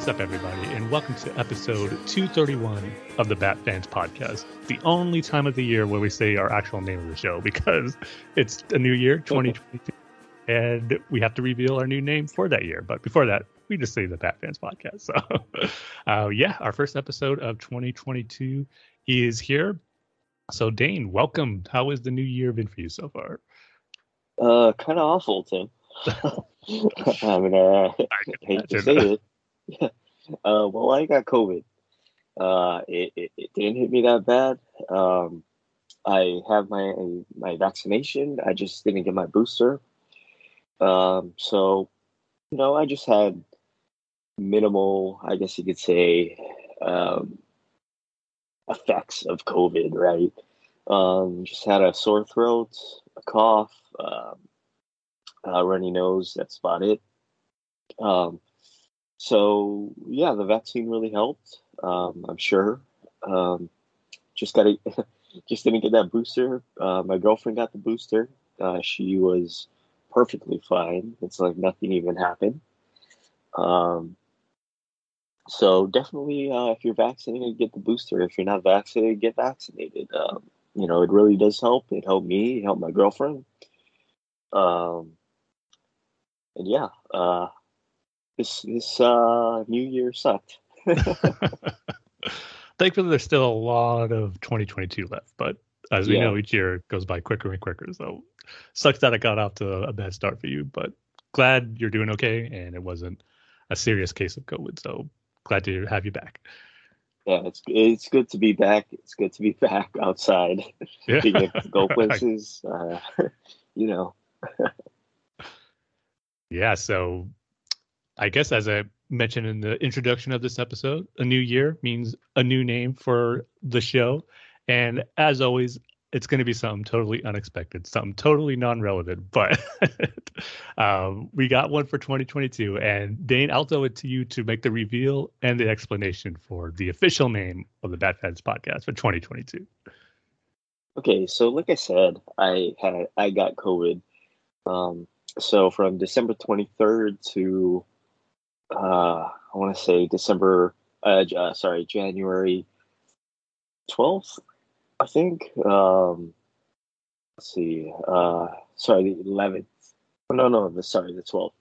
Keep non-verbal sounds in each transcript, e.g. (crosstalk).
What's up, everybody, and welcome to episode 231 of the Bat Fans Podcast, the only time of the year where we say our actual name of the show because it's a new year, (laughs) 2022, and we have to reveal our new name for that year. But before that, we just say the Bat Fans Podcast. So, (laughs) uh, yeah, our first episode of 2022 is here. So, Dane, welcome. How has the new year been for you so far? Uh, kind of awful, Tim. (laughs) I mean, uh, I hate to say it (laughs) uh, well, I got COVID. Uh, it, it, it, didn't hit me that bad. Um, I have my my vaccination. I just didn't get my booster. Um, so, you know, I just had minimal, I guess you could say, um, effects of COVID. Right. Um, just had a sore throat, a cough, um, a runny nose. That's about it. Um, so yeah, the vaccine really helped. Um, I'm sure. Um, just got to, (laughs) just didn't get that booster. Uh, my girlfriend got the booster. Uh, she was perfectly fine. It's like nothing even happened. Um, so definitely, uh, if you're vaccinated, get the booster. If you're not vaccinated, get vaccinated. Um, you know, it really does help. It helped me. It helped my girlfriend. Um, and yeah, uh, this this uh, New Year sucked. (laughs) Thankfully, there's still a lot of 2022 left, but as we yeah. know, each year goes by quicker and quicker. So sucks that it got off to a bad start for you, but glad you're doing okay and it wasn't a serious case of COVID. So glad to have you back. Yeah, it's it's good to be back. It's good to be (laughs) back outside, yeah. (laughs) being able to go places. Uh, you know. yeah. So I guess as I mentioned in the introduction of this episode, a new year means a new name for the show. And as always, it's going to be something totally unexpected, something totally non-relevant. (laughs) But um, we got one for 2022, and Dane, I'll throw it to you to make the reveal and the explanation for the official name of the Bat Fans podcast for 2022. Okay, so like I said, I had I got COVID. Um, so from December 23rd to uh, I want to say December, uh, uh, sorry, January 12th, I think. Um, let's see, uh, sorry, the 11th. Oh, no, no, the, sorry, the 12th.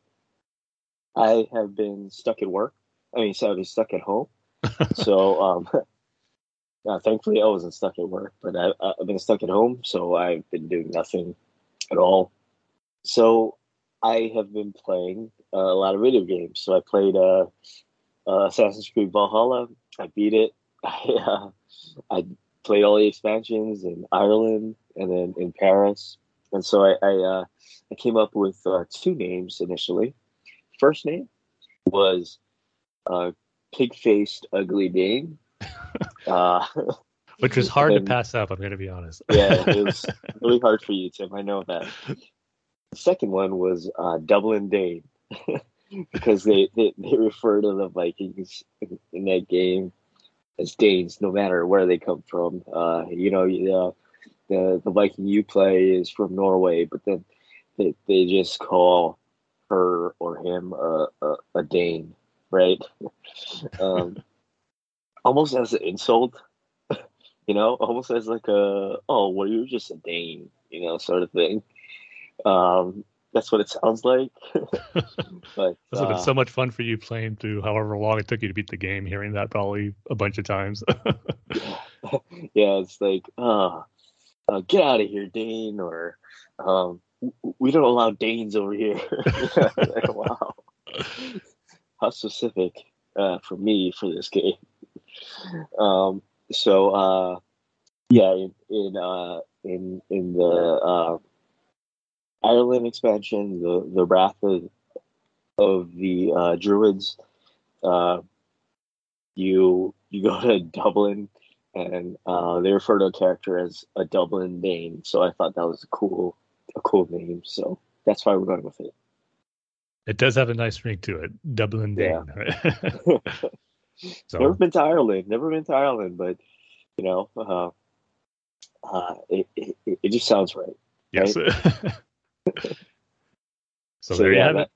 I have been stuck at work. I mean, sorry, stuck at home. (laughs) so, um, (laughs) uh, thankfully, I wasn't stuck at work, but I, I've been stuck at home, so I've been doing nothing at all. So I have been playing uh, a lot of video games. So I played uh, uh, Assassin's Creed Valhalla. I beat it. (laughs) I, uh, I played all the expansions in Ireland and then in Paris. And so I I, uh, I came up with uh, two names initially. First name was Pig Faced Ugly Dane. (laughs) (laughs) Which was hard to pass up. I'm going to be honest. yeah, it was really hard for you, Tim. I know that. The second one was uh, Dublin Dane (laughs) because they, they, they refer to the Vikings in, in that game as Danes, no matter where they come from. Uh, you know, uh, the the Viking you play is from Norway, but then they, they just call her or him a, a, a Dane, right? (laughs) um, almost as an insult, (laughs) you know, almost as like a oh, well, you're just a Dane, you know, sort of thing. Um, that's what it sounds like. (laughs) but this uh, so much fun for you playing through however long it took you to beat the game, hearing that probably a bunch of times. yeah. (laughs) yeah, it's like, uh, uh, get out of here, Dane, or um, we don't allow Danes over here. (laughs) like, wow, how specific uh, for me for this game. Um, so uh, yeah, in in uh, in in the uh, Ireland expansion, the the Wrath of, of the uh, Druids. Uh, you you go (laughs) to Dublin, and uh, they refer to a character as a Dublin Dane. So I thought that was a cool a cool name. So that's why we're going with it. It does have a nice ring to it, Dublin Dane. Yeah. (laughs) (laughs) so. Never been to Ireland. Never been to Ireland, but you know, uh, uh, it, it, it just sounds right. Yes. Right? (laughs) so, so, there yeah, you have that, it.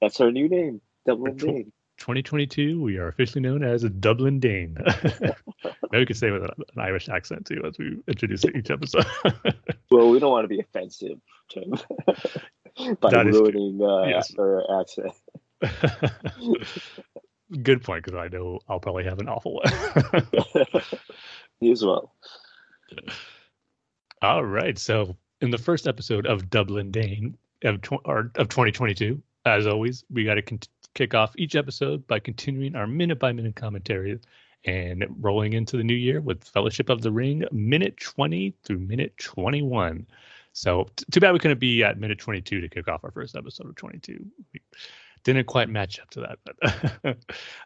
That's our new name, Dublin tw- Dane. 2022, we are officially known as Dublin Dane. (laughs) Maybe we could say with an Irish accent too as we introduce each episode. (laughs) well, we don't want to be offensive, Tim, by that ruining uh, yes. our accent. Good point, because I know I'll probably have an awful one. you as well. All right, so in the first episode of Dublin Dane of, tw- or, of 2022, as always, we got to kick off each episode by continuing our minute by minute commentary and rolling into the new year with Fellowship of the Ring, minute 20 through minute 21. So t- too bad we couldn't be at minute 22 to kick off our first episode of 22. We didn't quite match up to that, but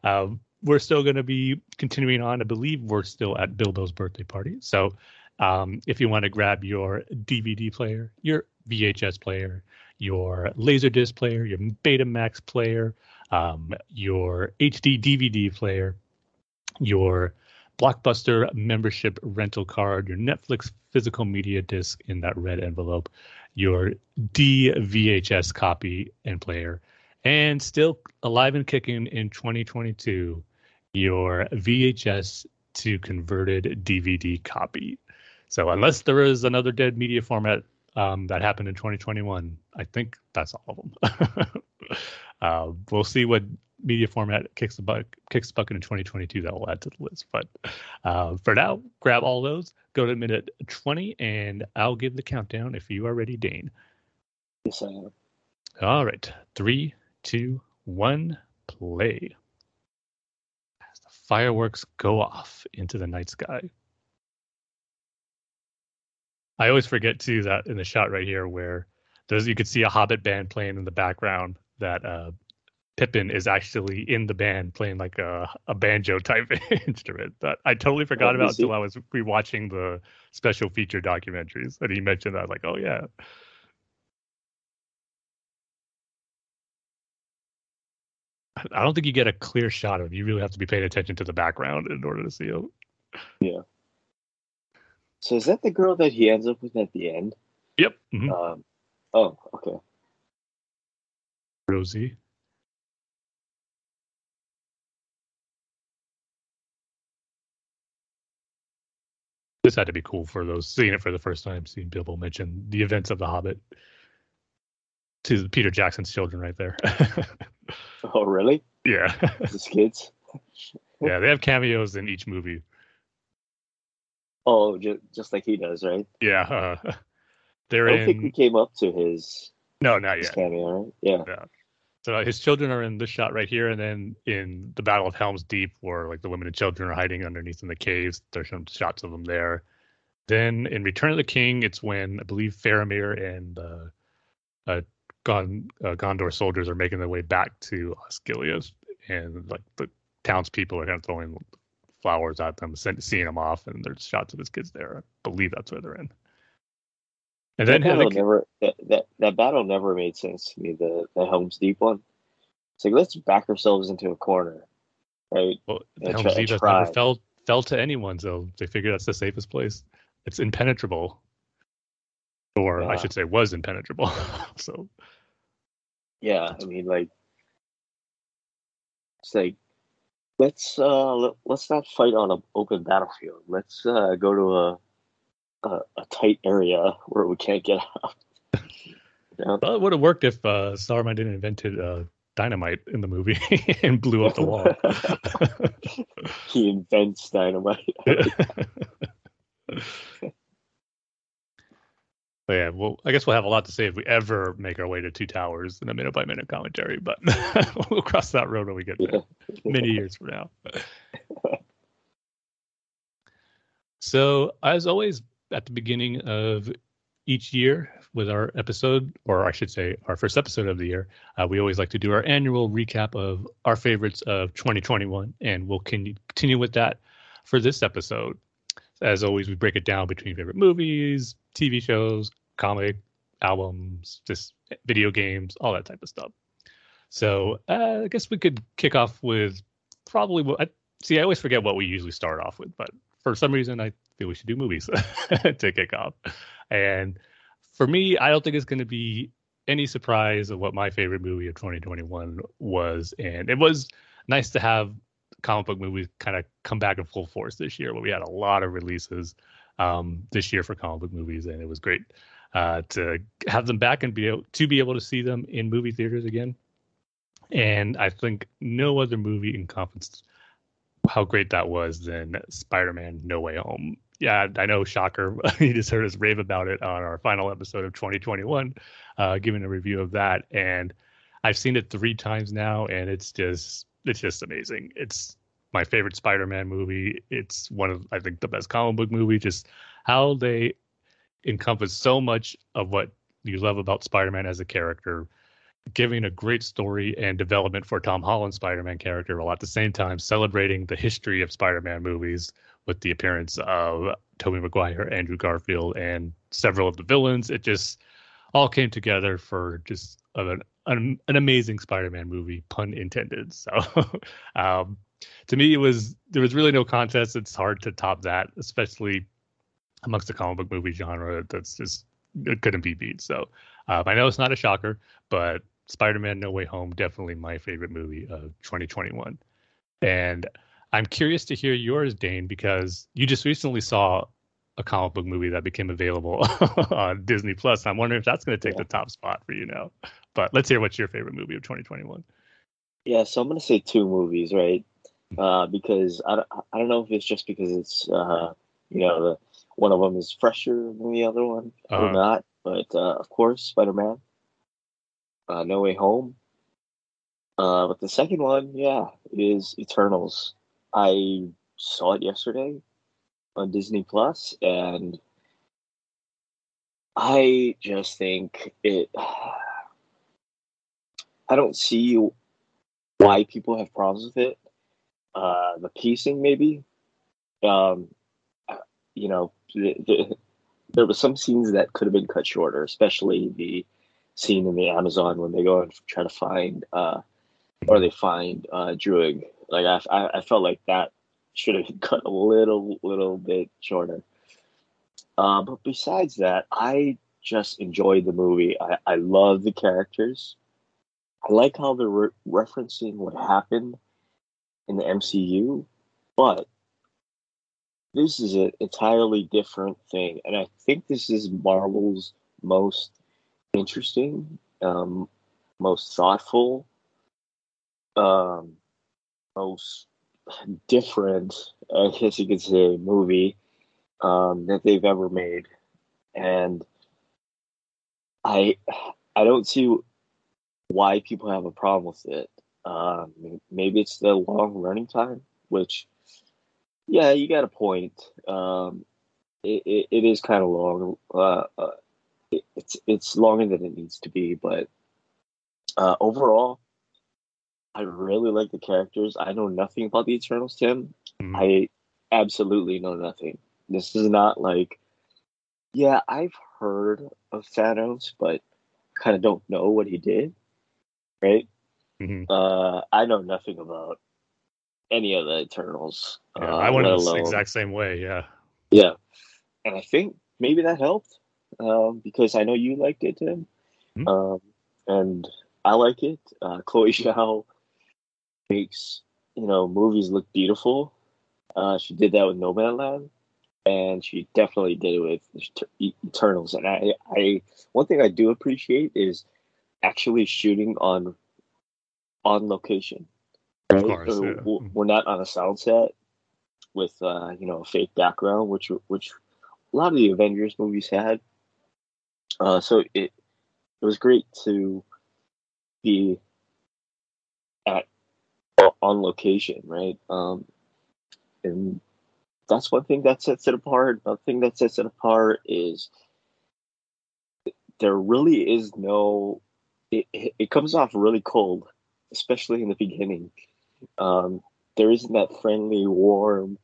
um, (laughs) we're still going to be continuing on. I believe we're still at Bilbo's birthday party. So um, if you want to grab your DVD player, your VHS player, your Laserdisc player, your Betamax player, um, your HD DVD player, your Blockbuster membership rental card, your Netflix physical media disc in that red envelope, your DVHS copy and player, and still alive and kicking in 2022, your VHS to converted DVD copy. So unless there is another dead media format um, that happened in 2021, I think that's all of them. (laughs) uh, we'll see what media format kicks the buck kicks the bucket in 2022 that will add to the list. But uh, for now, grab all those. Go to minute 20, and I'll give the countdown if you are ready, Dane. Yes, I am. All right, three, two, one, play. As the fireworks go off into the night sky. I always forget too that in the shot right here where there's you could see a Hobbit band playing in the background that uh, Pippin is actually in the band playing like a, a banjo type (laughs) instrument that I totally forgot about until I was rewatching the special feature documentaries and he mentioned that. I was like, oh yeah. I don't think you get a clear shot of him. You really have to be paying attention to the background in order to see him. Yeah. So is that the girl that he ends up with at the end? Yep. Mm-hmm. Um, oh, okay. Rosie. This had to be cool for those seeing it for the first time, seeing Bilbo mention the events of The Hobbit to Peter Jackson's children right there. (laughs) oh, really? Yeah. His kids? (laughs) yeah, they have cameos in each movie. Oh, just, just like he does, right? Yeah. Uh, (laughs) they're I don't in... think we came up to his. No, not yet. Cameo, right? Yeah. Yeah. So his children are in this shot right here, and then in the Battle of Helm's Deep, where like the women and children are hiding underneath in the caves. There's some shots of them there. Then in Return of the King, it's when I believe Faramir and uh, uh, Gon, uh, Gondor soldiers are making their way back to Osgiliath, and like the townspeople are kind of throwing flowers at them, seeing them off, and there's shots of his kids there. I believe that's where they're in. And that then battle never that, that that battle never made sense to me. The the Helm's Deep one. It's like let's back ourselves into a corner, right? Well, the Helm's Deep has never felt fell to anyone, so they figure that's the safest place. It's impenetrable, or yeah. I should say, was impenetrable. (laughs) so, yeah, I mean, like, it's like let's uh let, us not fight on an open battlefield. Let's uh go to a a, a tight area where we can't get (laughs) out. yeah. Well, it would have worked if uh, Saruman didn't invented uh, dynamite in the movie (laughs) and blew up the wall. (laughs) he invents dynamite. But yeah, well, I guess we'll have a lot to say if we ever make our way to Two Towers in a minute by minute commentary, but (laughs) we'll cross that road when we get there, many years from now. so, as always, at the beginning of each year with our episode, or I should say, our first episode of the year, uh, we always like to do our annual recap of our favorites of 2021, and we'll continue with that for this episode. As always, we break it down between favorite movies, TV shows, comic albums, just video games, all that type of stuff. So uh, I guess we could kick off with probably what I see. I always forget what we usually start off with, but for some reason I feel we should do movies (laughs) to kick off. And for me, I don't think it's going to be any surprise of what my favorite movie of 2021 was, and it was nice to have comic book movies kind of come back in full force this year, where we had a lot of releases um, this year for comic book movies, and it was great uh, to have them back and be able to be able to see them in movie theaters again. And I think no other movie encompassed how great that was than Spider-Man: No Way Home. Yeah, I know, shocker. (laughs) you just heard us rave about it on our final episode of 2021, uh, giving a review of that, and I've seen it three times now, and it's just it's just amazing. It's my favorite Spider-Man movie. It's one of I think the best comic book movie. Just how they encompass so much of what you love about Spider-Man as a character, giving a great story and development for Tom Holland's Spider-Man character, while at the same time celebrating the history of Spider-Man movies with the appearance of Tobey Maguire, Andrew Garfield, and several of the villains. It just all came together for just an an, an amazing Spider-Man movie, pun intended. So, (laughs) um, to me, it was there was really no contest. It's hard to top that, especially amongst the comic book movie genre. That's just it couldn't be beat. So, um, I know it's not a shocker, but Spider-Man: No Way Home definitely my favorite movie of 2021, and I'm curious to hear yours, Dane, because you just recently saw a comic book movie that became available (laughs) on Disney Plus. I'm wondering if that's going to take yeah. the top spot for you now. But let's hear what's your favorite movie of 2021. Yeah, so I'm going to say two movies, right? Uh, because I don't, I don't know if it's just because it's uh, you know the one of them is fresher than the other one uh-huh. or not, but uh, of course Spider-Man, uh, No Way Home. Uh, but the second one, yeah, is Eternals. I saw it yesterday on Disney Plus, and I just think it. (sighs) I don't see why people have problems with it. Uh, the pacing, maybe. Um, you know, the, the, there were some scenes that could have been cut shorter, especially the scene in the Amazon when they go and try to find, uh, or they find uh, Druig. Like I, I, I felt like that should have (laughs) cut a little, little bit shorter. Uh, but besides that, I just enjoyed the movie. I, I love the characters. I like how they're re- referencing what happened in the MCU, but this is an entirely different thing, and I think this is Marvel's most interesting, um, most thoughtful, um, most different, I guess you could say, movie um, that they've ever made, and I I don't see why people have a problem with it. Um, maybe it's the long running time, which, yeah, you got a point. Um, it, it, it is kind of long. Uh, uh, it, it's it's longer than it needs to be, but uh, overall, I really like the characters. I know nothing about the Eternals, Tim. Mm-hmm. I absolutely know nothing. This is not like, yeah, I've heard of Thanos, but kind of don't know what he did, right? Mm-hmm. Uh, I know nothing about any of the Eternals. Yeah, uh, I went the exact same way. Yeah. Yeah, and I think maybe that helped um, because I know you liked it, Tim, mm-hmm. um, and I like it. Uh, (laughs) Chloe Zhao makes you know movies look beautiful. Uh, she did that with Nomadland, and she definitely did it with Eternals. And I, I, one thing I do appreciate is actually shooting on on location. Right? Of course, yeah. we're not on a sound set with uh, you know a fake background, which which a lot of the Avengers movies had. Uh, so it it was great to be on location, right? Um, and that's one thing that sets it apart. Another thing that sets it apart is there really is no. It, it comes off really cold, especially in the beginning. Um, there isn't that friendly, warm,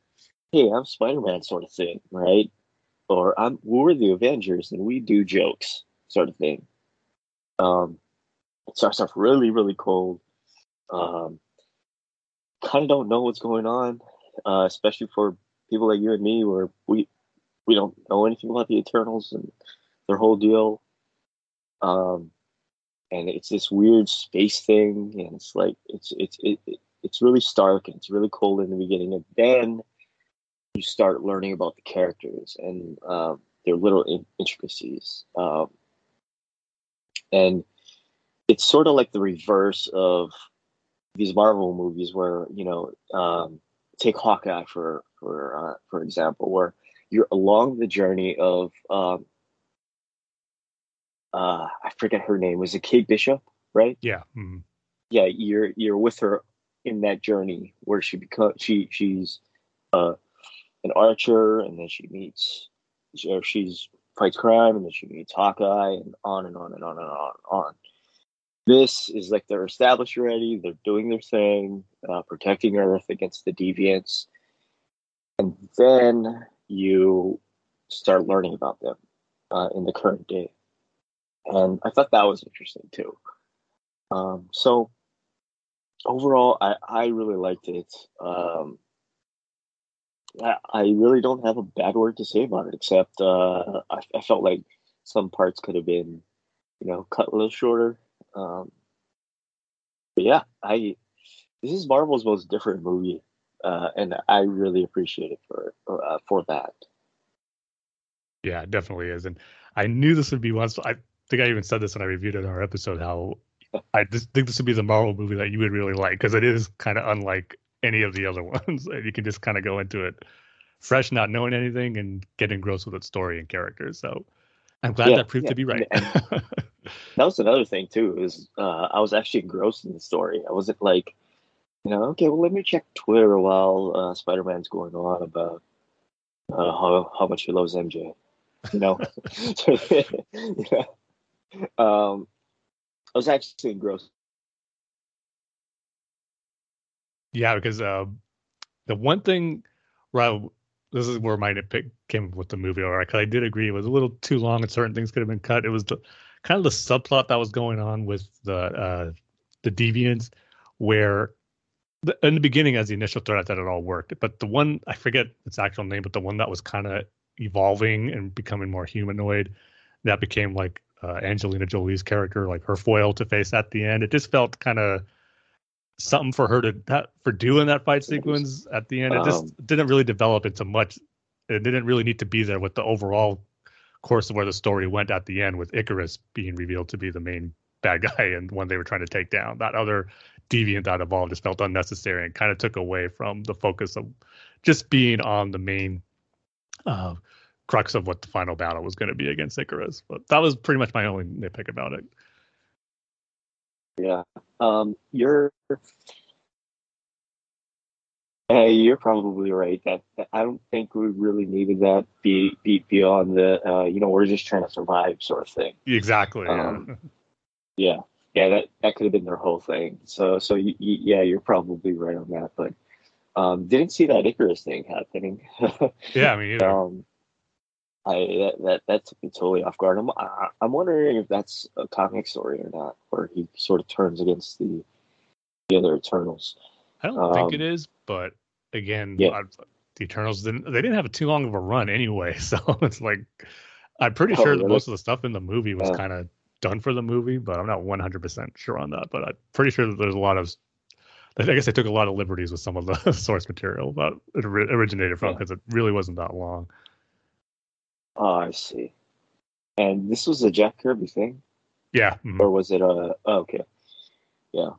"Hey, I'm Spider-Man" sort of thing, right? Or "I'm we're the Avengers and we do jokes" sort of thing. Um, it starts off really, really cold. Um, kind of don't know what's going on, uh, especially for people like you and me, where we we don't know anything about the Eternals and their whole deal. Um, and it's this weird space thing, and it's like it's it's it, it, it's really stark and it's really cold in the beginning, and then you start learning about the characters and um, their little in- intricacies. Um, and it's sort of like the reverse of these Marvel movies, where you know, um, take Hawkeye for for uh, for example, where you're along the journey of um, uh, I forget her name. Was it Kate Bishop? Right? Yeah. Mm-hmm. Yeah. You're you're with her in that journey where she becomes she she's uh, an archer, and then she meets or she's fights crime, and then she meets Hawkeye, and on and on and on and on and on. This is like they're established already. They're doing their thing, uh, protecting Earth against the deviants, and then you start learning about them uh, in the current day. And I thought that was interesting too. Um, so overall, I, I really liked it. Um, I, I really don't have a bad word to say about it, except uh, I, I felt like some parts could have been, you know, cut a little shorter. Um, but yeah, I this is Marvel's most different movie, uh, and I really appreciate it for uh, for that. Yeah, it definitely is, and I knew this would be one. I think I even said this when I reviewed it in our episode. How (laughs) I just think this would be the Marvel movie that you would really like because it is kind of unlike any of the other (laughs) ones. and you can just kind of go into it fresh, not knowing anything, and get engrossed with its story and characters. So I'm glad yeah, that proved yeah. to be right. (laughs) that was another thing too. Is uh, I was actually engrossed in the story. I wasn't like, you know, okay, well, let me check Twitter while uh, Spider Man's going on about uh, how how much he loves MJ. You know, (laughs) (laughs) yeah. um, I was actually engrossed. Yeah, because uh, the one thing where I this is where my nitpick came with the movie. All right, because I did agree it was a little too long and certain things could have been cut. It was the kind of the subplot that was going on with the uh, the deviants, where the, in the beginning, as the initial threat, thought it all worked. But the one I forget its actual name, but the one that was kind of evolving and becoming more humanoid, that became like uh, Angelina Jolie's character, like her foil to face at the end. It just felt kind of something for her to that for doing that fight sequence at the end. It just um, didn't really develop into much. It didn't really need to be there with the overall course of where the story went at the end, with Ikaris being revealed to be the main bad (laughs) guy and one they were trying to take down. That other deviant that evolved just felt unnecessary and kind of took away from the focus of just being on the main uh, crux of what the final battle was going to be against Ikaris. But that was pretty much my only nitpick about it. Yeah. Um, you're uh, you're probably right. That, that, I don't think we really needed that be, be beyond the uh, you know we're just trying to survive sort of thing. Exactly. Um, yeah. yeah. That that could have been their whole thing. So so you, you, yeah, you're probably right on that. But um, didn't see that Ikaris thing happening. (laughs) yeah, I mean, um, I that, that that took me totally off guard. I'm I, I'm wondering if that's a comic story or not, where he sort of turns against the the other Eternals. I don't um, think it is, but again, Yeah. I, the Eternals didn't. They didn't have a too long of a run anyway, (laughs) so it's like I'm pretty Oh, sure that most of the stuff in the movie was Yeah. kind of done for the movie, but I'm not 100 percent sure on that. But I'm pretty sure that there's a lot of. I guess they took a lot of liberties with some of the (laughs) source material that it originated from Yeah. because it really wasn't that long. Oh, I see. And this was a Jack Kirby thing, Yeah, mhm. or was it a? Oh, okay, yeah.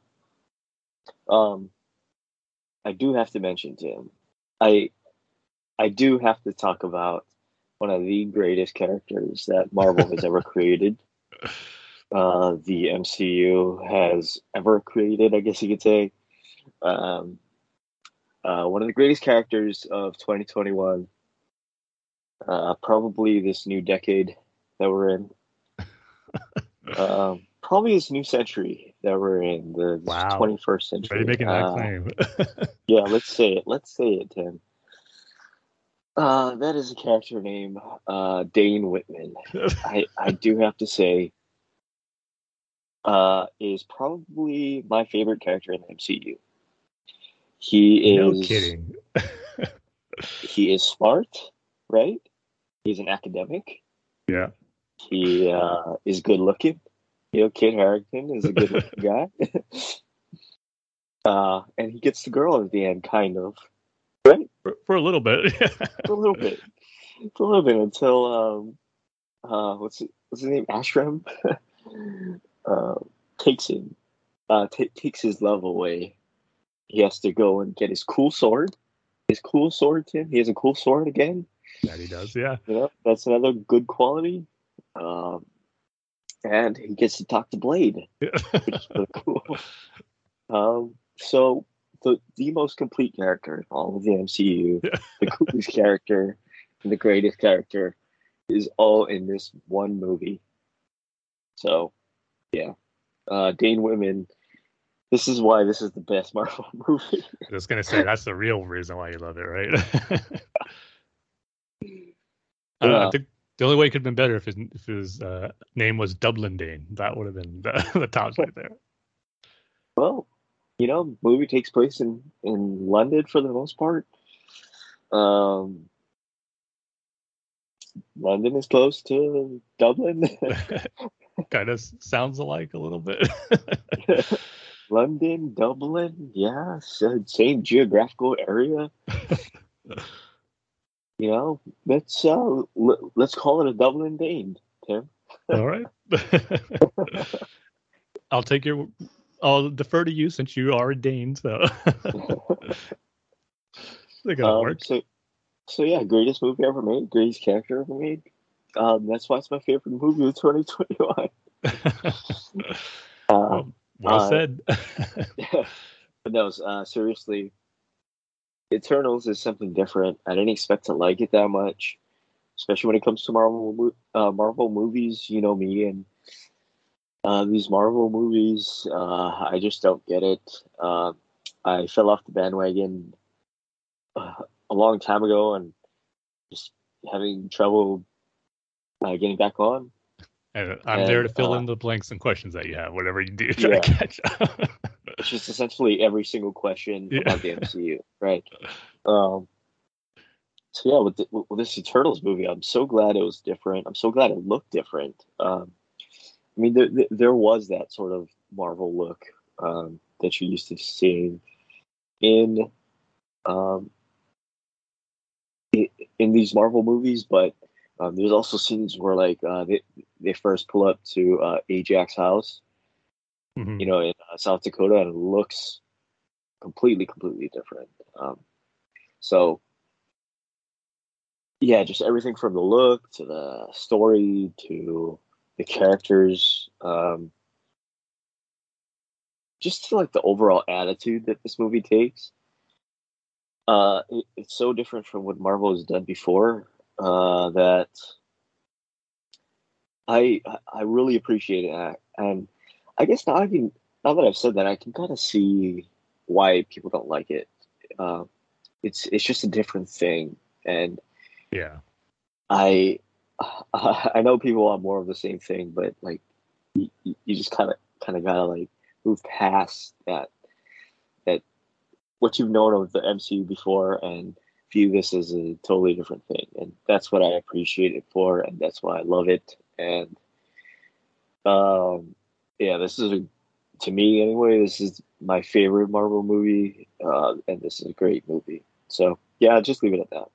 Um, I do have to mention Tim. I, I do have to talk about one of the greatest characters that Marvel has ever created. (laughs) Uh, the MCU has ever created, I guess you could say. Um, uh, one of the greatest characters of 2021. Uh, probably this new decade that we're in. (laughs) um, probably this new century that we're in, the Wow. 21st century. Ready making that Uh, claim. (laughs) yeah, let's say it. Let's say it, Tim. Uh, that is a character name, uh, Dane Whitman. I, I do have to say, uh, is probably my favorite character in the MCU. He is no kidding. (laughs) he is smart, right? He's an academic. Yeah. He uh, is good looking. You know, Kit Harington is a good (laughs) looking guy. (laughs) uh, and he gets the girl at the end, kind of. Right? For, for a little bit. (laughs) For a little bit. For a little bit until um uh what's it, what's his name? Arishem uh takes him uh ta takes his love away. He has to go and get his cool sword. His cool sword, Tim. He has a cool sword again. That he does. Yeah. You know, that's another good quality. Um, and he gets to talk to Blade, (laughs) which is really cool. Um, so the the most complete character in all of the MCU, (laughs) Yeah. the coolest character, and the greatest character, is all in this one movie. So, yeah, uh, Dane Whitman. This is why this is the best Marvel (laughs) movie. I was gonna say that's the real reason why you love it, right? Uh, I Yeah. think the only way it could have been better if his if his uh, name was Dublin Dane. That would have been the, (laughs) the tops right there. Well, you know, movie takes place in in London for the most part. Um, London is close to Dublin. (laughs) kind of sounds alike a little bit. (laughs) London, Dublin, yeah, same geographical area. You know, let's uh, l- let's call it a Dublin Dane, Tim. All right. (laughs) I'll take your. I'll defer to you since you are a Dane. So I Um, work. so, so yeah, greatest movie ever made, greatest character ever made. Um, that's why it's my favorite movie of 2021. (laughs) (laughs) Uh, well, well uh, said. but no, uh, seriously, Eternals is something different. I didn't expect to like it that much, especially when it comes to Marvel uh, Marvel movies. You know me and uh, these Marvel movies. Uh, I just don't get it. Uh, I fell off the bandwagon uh, a long time ago, and just having trouble uh, getting back on. And I'm there to fill uh, in the blanks and questions that you have, whatever you do, (laughs) try Yeah. to catch up. It's just essentially every single question Yeah. about the MCU, right? Um, so yeah, with, the, with this Eternals movie, I'm so glad it was different. I'm so glad it looked different. Um, I mean, there, there- there was that sort of Marvel look um, that you're used to seeing in um, in these Marvel movies, but um, there's also scenes where like uh, they they first pull up to uh, Ajak's house Mhm. you know, in uh, South Dakota, and it looks completely, completely different. Um, so, yeah, just everything from the look to the story to the characters, um, just to like the overall attitude that this movie takes. Uh, it, it's so different from what Marvel has done before uh, that I I really appreciate it, and I guess now I can now that I've said that, I can kind of see why people don't like it. Uh, it's it's just a different thing, and yeah. I (laughs) I know people want more of the same thing, but like you, you just kind of kind of gotta like move past that that what you've known of the MCU before and view this as a totally different thing. And that's what I appreciate it for, and that's why I love it. And um, yeah, this is a, to me anyway. This is my favorite Marvel movie, uh, and this is a great movie. So yeah, just leave it at that.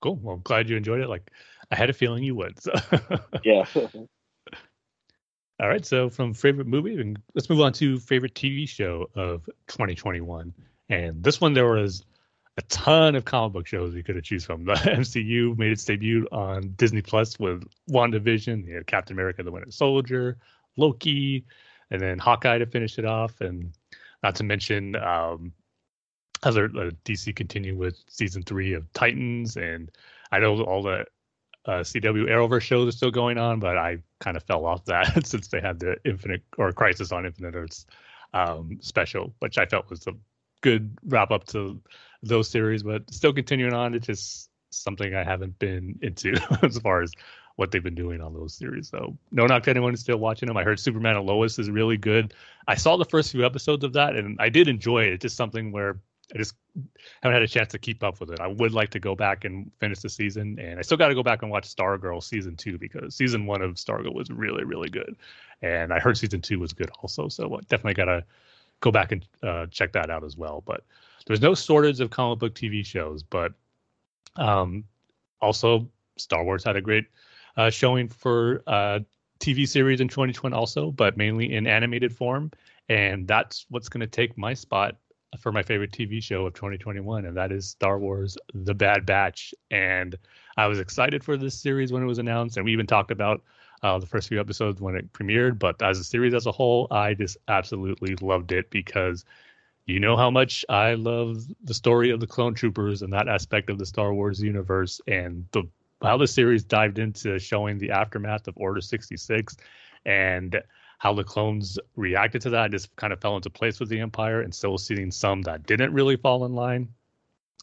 Cool. Well, I'm glad you enjoyed it. Like I had a feeling you would. So (laughs) yeah. (laughs) All right. So from favorite movie, let's move on to favorite TV show of 2021. And this one, there was a ton of comic book shows you could have choose from. The (laughs) MCU made its debut on Disney Plus with WandaVision, you know, Captain America: The Winter Soldier, Loki, and then Hawkeye to finish it off. And not to mention, um, other uh, DC continue with season three of Titans, and I know all the uh, CW Arrowverse shows are still going on, but I kind of fell off that (laughs) since they had the Infinite or Crisis on Infinite Earths um, special, which I felt was a good wrap up to those series, but still continuing on. It's just something I haven't been into (laughs) as far as what they've been doing on those series. So no knock to anyone who's still watching them. I heard Superman and Lois is really good. I saw the first few episodes of that and I did enjoy it. It's just something where I just haven't had a chance to keep up with it. I would like to go back and finish the season, and I still got to go back and watch Stargirl season two because season one of Stargirl was really, really good, and I heard season two was good also. So definitely got to go back and uh, check that out as well. But there's no shortage of comic book TV shows, but um, also Star Wars had a great uh, showing for uh, TV series in 2020 also, but mainly in animated form, and that's what's going to take my spot for my favorite TV show of 2021, and that is Star Wars: The Bad Batch. And I was excited for this series when it was announced, and we even talked about uh, the first few episodes when it premiered. But as a series as a whole, I just absolutely loved it because you know how much I love the story of the clone troopers and that aspect of the Star Wars universe, and the how the series dived into showing the aftermath of Order 66 and how the clones reacted to that just kind of fell into place with the Empire, and still seeing some that didn't really fall in line.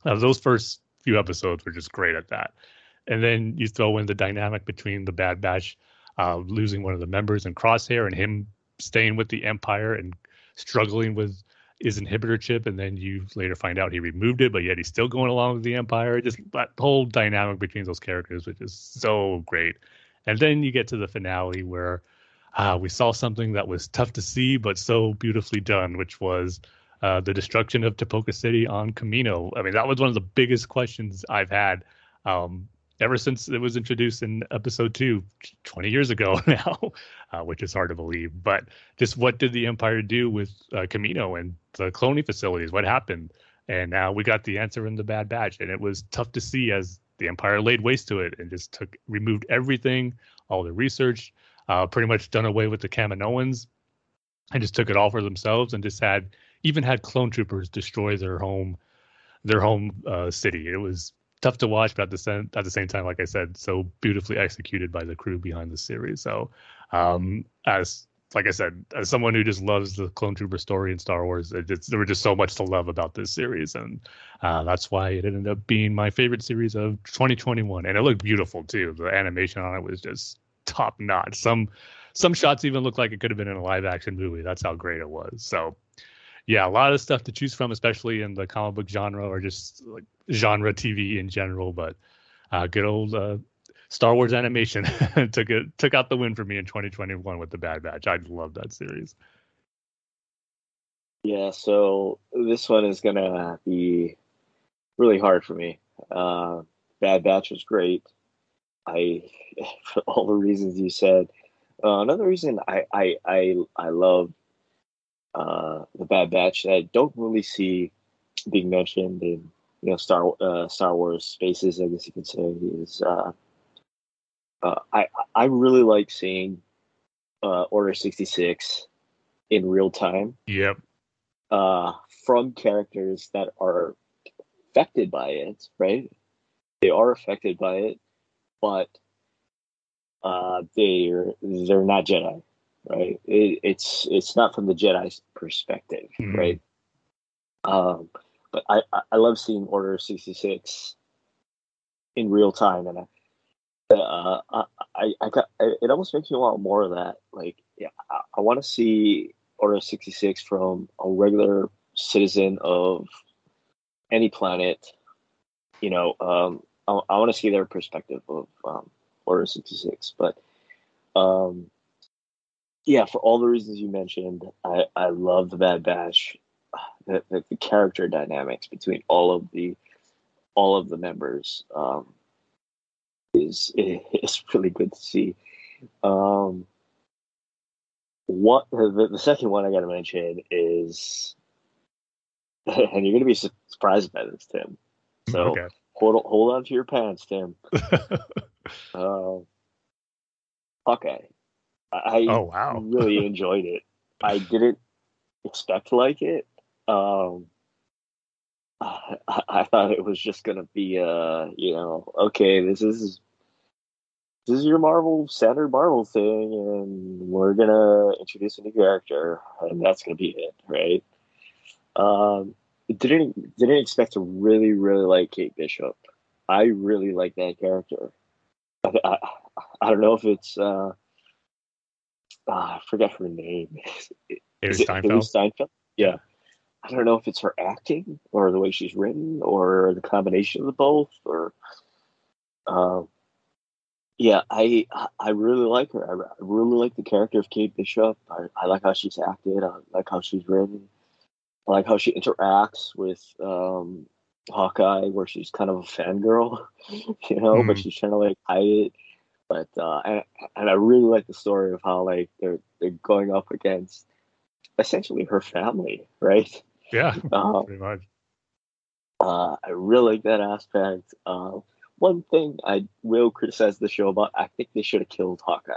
Uh, those first few episodes were just great at that. And then you throw in the dynamic between the Bad Batch uh, losing one of the members and Crosshair, and him staying with the Empire and struggling with his inhibitor chip, and then you later find out he removed it, but yet he's still going along with the Empire. Just that whole dynamic between those characters, which is so great. And then you get to the finale where uh, we saw something that was tough to see, but so beautifully done, which was uh, the destruction of Tipoca City on Kamino. I mean, that was one of the biggest questions I've had um, ever since it was introduced in episode two, 20 years ago (laughs) now, uh, which is hard to believe. But just what did the Empire do with uh, Kamino and the cloning facilities? What happened? And now we got the answer in the Bad Batch, and it was tough to see as the Empire laid waste to it and just took removed everything, all the research, uh, pretty much done away with the Kaminoans and just took it all for themselves and just had even had clone troopers destroy their home their home uh, city. It was tough to watch, but at the same at the same time, like I said, so beautifully executed by the crew behind the series. So, um, as like I said, as someone who just loves the clone trooper story in Star Wars, there was just so much to love about this series, and uh, that's why it ended up being my favorite series of 2021. And it looked beautiful too. The animation on it was just top notch. Some some shots even look like it could have been in a live action movie. That's how great it was. So yeah, a lot of stuff to choose from, especially in the comic book genre or just like genre TV in general. But uh, good old uh, Star Wars animation (laughs) took it took out the win for me in 2021 with the Bad Batch. I love that series. Yeah, so this one is gonna be really hard for me. Uh, Bad Batch was great. I, (laughs) for all the reasons you said. Uh, another reason I I I, I love uh, the Bad Batch that I don't really see being mentioned in you know Star uh, Star Wars spaces, I guess you could say, is uh, uh, I I really like seeing uh, Order sixty six in real time. Yep. Uh, from characters that are affected by it, right? They are affected by it, but uh, they're they're not Jedi, right? It, it's it's not from the Jedi perspective, mm-hmm. right? Um, but I, I love seeing Order sixty six in real time, and I, uh, I, I, I got, it almost makes me want more of that. Like, yeah, I, I want to see Order sixty six from a regular citizen of any planet, you know, um, I, I want to see their perspective of um, Order sixty six, but um, yeah, for all the reasons you mentioned, I I love the Bad Batch. (sighs) The, the, the character dynamics between all of the all of the members um, is (laughs) is really good to see. Um, what the, the second one I got to mention is, (laughs) and you're going to be surprised by this, Tim. So okay. hold hold on to your pants, Tim. (laughs) uh, okay, I oh wow (laughs) really enjoyed it. I didn't expect to like it. Um, I, I thought it was just gonna be uh you know okay this is this is your Marvel standard Marvel thing, and we're gonna introduce a new character, and that's gonna be it, right? Um, didn't didn't expect to really really like Kate Bishop. I really like that character. I, I, I don't know if it's uh, uh, I forget her name. (laughs) Is it Steinfeld? Steinfeld? Yeah. I don't know if it's her acting or the way she's written or the combination of the both or um, yeah, I I really like her. I, really like the character of Kate Bishop. I, I like how she's acted. I like how she's written. I like how she interacts with um, Hawkeye, where she's kind of a fangirl, (laughs) you know, mm. but hmm. she's trying to like hide it. But uh, and, and I really like the story of how like they're they're going up against essentially her family, right? Yeah, uh, (laughs) pretty much. Uh, I really like that aspect. Uh, one thing I will criticize the show about, I think they should have killed Hawkeye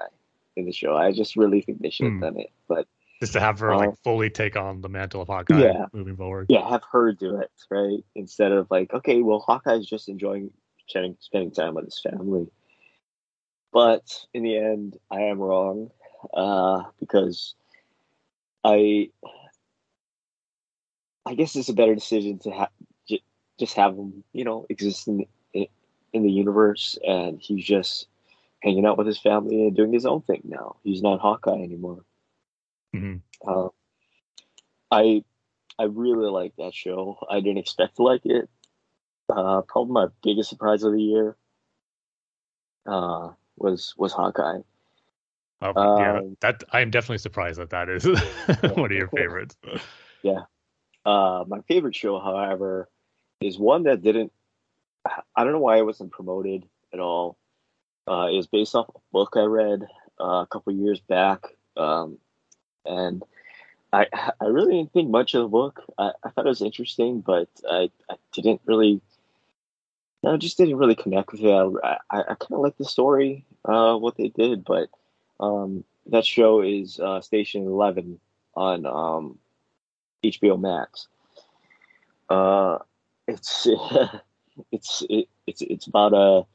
in the show. I just really think they should have mm. done it. But just to have her like uh, fully take on the mantle of Hawkeye yeah, moving forward. Yeah, have her do it, right? Instead of like, okay, well Hawkeye's just enjoying spending, spending time with his family. But in the end, I am wrong uh, because I I guess it's a better decision to have j- just have him, you know, exist in in the universe, and he's just hanging out with his family and doing his own thing now. He's not Hawkeye anymore. Mm-hmm. Uh, I I really like that show. I didn't expect to like it. Uh, probably my biggest surprise of the year uh, was was Hawkeye. Oh, yeah, um, that I am definitely surprised that that is (laughs) one of your favorites. (laughs) yeah, uh, my favorite show, however, is one that didn't I don't know why it wasn't promoted at all. Uh, it was based off a book I read uh, a couple years back, um, and I I really didn't think much of the book. I, I thought it was interesting, but I, I didn't really. I just didn't really connect with it. I, I, I kind of like the story, uh, what they did, but um, that show is uh, Station Eleven on um, HBO Max. Uh, it's (laughs) it's it, it's it's about a.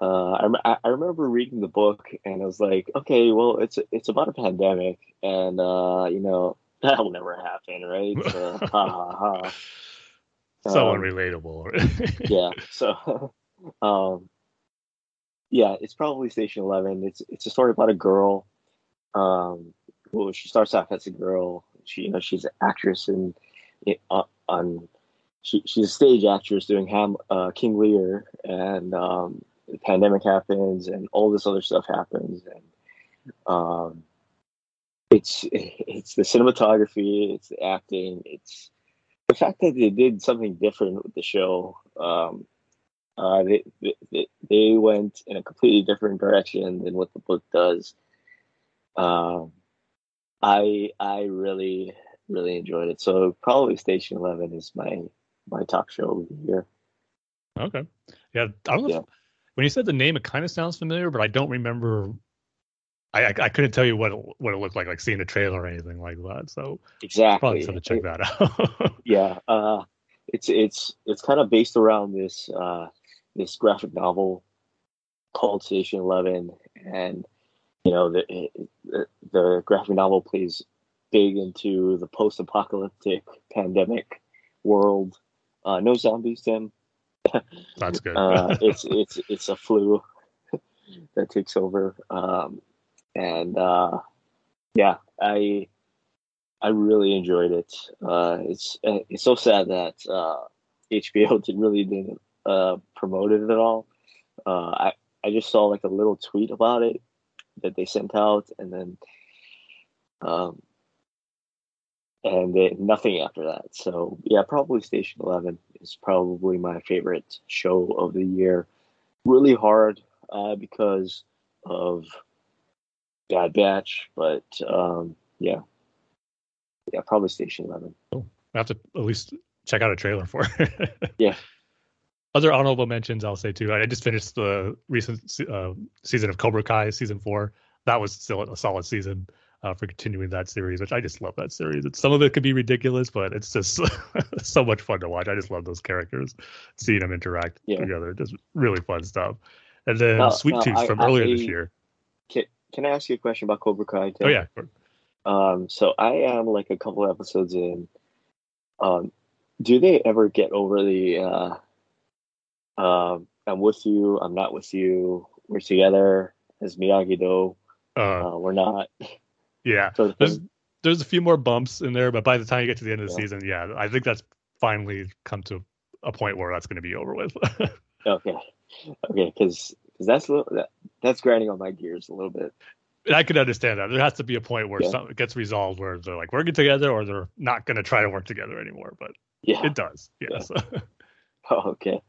Uh, I, I remember reading the book and I was like, okay, well, it's it's about a pandemic, and uh, you know (laughs) that'll never happen, right? Uh, ha ha ha. So um, unrelatable. (laughs) yeah. So, (laughs) um, yeah, it's probably Station Eleven. It's it's a story about a girl. Um, well, she starts off as a girl. She you know she's an actress and in on she she's a stage actress doing Ham uh, King Lear, and um, the pandemic happens, and all this other stuff happens, and um, it's (laughs) it's the cinematography, it's the acting, it's the fact that they did something different with the show. Um, uh, they, they they went in a completely different direction than what the book does. Um, I I really really enjoyed it. So probably Station Eleven is my my top show of the year. Okay. Yeah. I don't know. Yeah. If, when you said the name, it kind of sounds familiar, but I don't remember. I, I, I couldn't tell you what it, what it looked like, like seeing a trailer or anything like that. So exactly, probably to check that out. (laughs) yeah, uh, it's it's it's kind of based around this uh, this graphic novel called Station Eleven, and you know the, the the graphic novel plays big into the post-apocalyptic pandemic world uh, no zombies, Tim. That's good. uh, (laughs) it's it's it's a flu (laughs) that takes over, um, and uh, yeah, I I really enjoyed it. Uh, it's it's so sad that uh, HBO (laughs) did really didn't uh, promote it at all. Uh, I I just saw like a little tweet about it that they sent out, and then um, and nothing after that. So yeah, probably Station Eleven is probably my favorite show of the year. Really hard uh, because of Bad Batch, but um, yeah, yeah, probably Station Eleven. Cool. I have to at least check out a trailer for it. (laughs) yeah. Other honorable mentions I'll say too. I just finished the recent uh, season of Cobra Kai, season four. That was still a solid season uh, for continuing that series, which I just love that series. It's, some of it could be ridiculous, but it's just (laughs) so much fun to watch. I just love those characters, seeing them interact yeah. together. Just really fun stuff. And then Sweet Tooth from I, earlier I, this year. Can, can I ask you a question about Cobra Kai? Oh yeah. Um, so I am like a couple episodes in. Um, do they ever get over the uh, um, I'm with you, I'm not with you, we're together as Miyagi Do, uh, uh, we're not. Yeah. So there's there's a few more bumps in there, but by the time you get to the end of the yeah. season, yeah, I think that's finally come to a point where that's going to be over with. (laughs) okay. Okay, because that's a little, that, that's grinding on my gears a little bit. I could understand that. There has to be a point where yeah. something gets resolved where they're like working together or they're not going to try to work together anymore. But yeah, it does. Yes. Yeah. (laughs) oh, okay.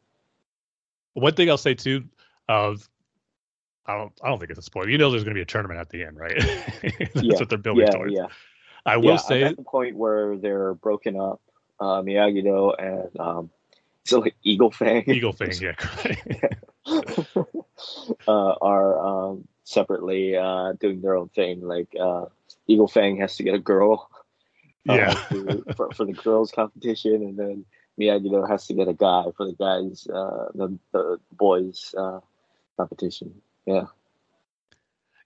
One thing I'll say too, uh, I don't I don't think it's a spoiler. You know, there's going to be a tournament at the end, right? (laughs) That's yeah. what they're building yeah, towards. Yeah. I will yeah, say at the point where they're broken up, uh, Miyagi Do and um, so like Eagle Fang. Eagle Fang, (laughs) yeah, uh, are um, separately uh, doing their own thing. Like uh, Eagle Fang has to get a girl, (laughs) uh, yeah, to, for, for the girls competition, and then Miyagi has to get a guy for the guys, uh, the the boys uh, competition. Yeah.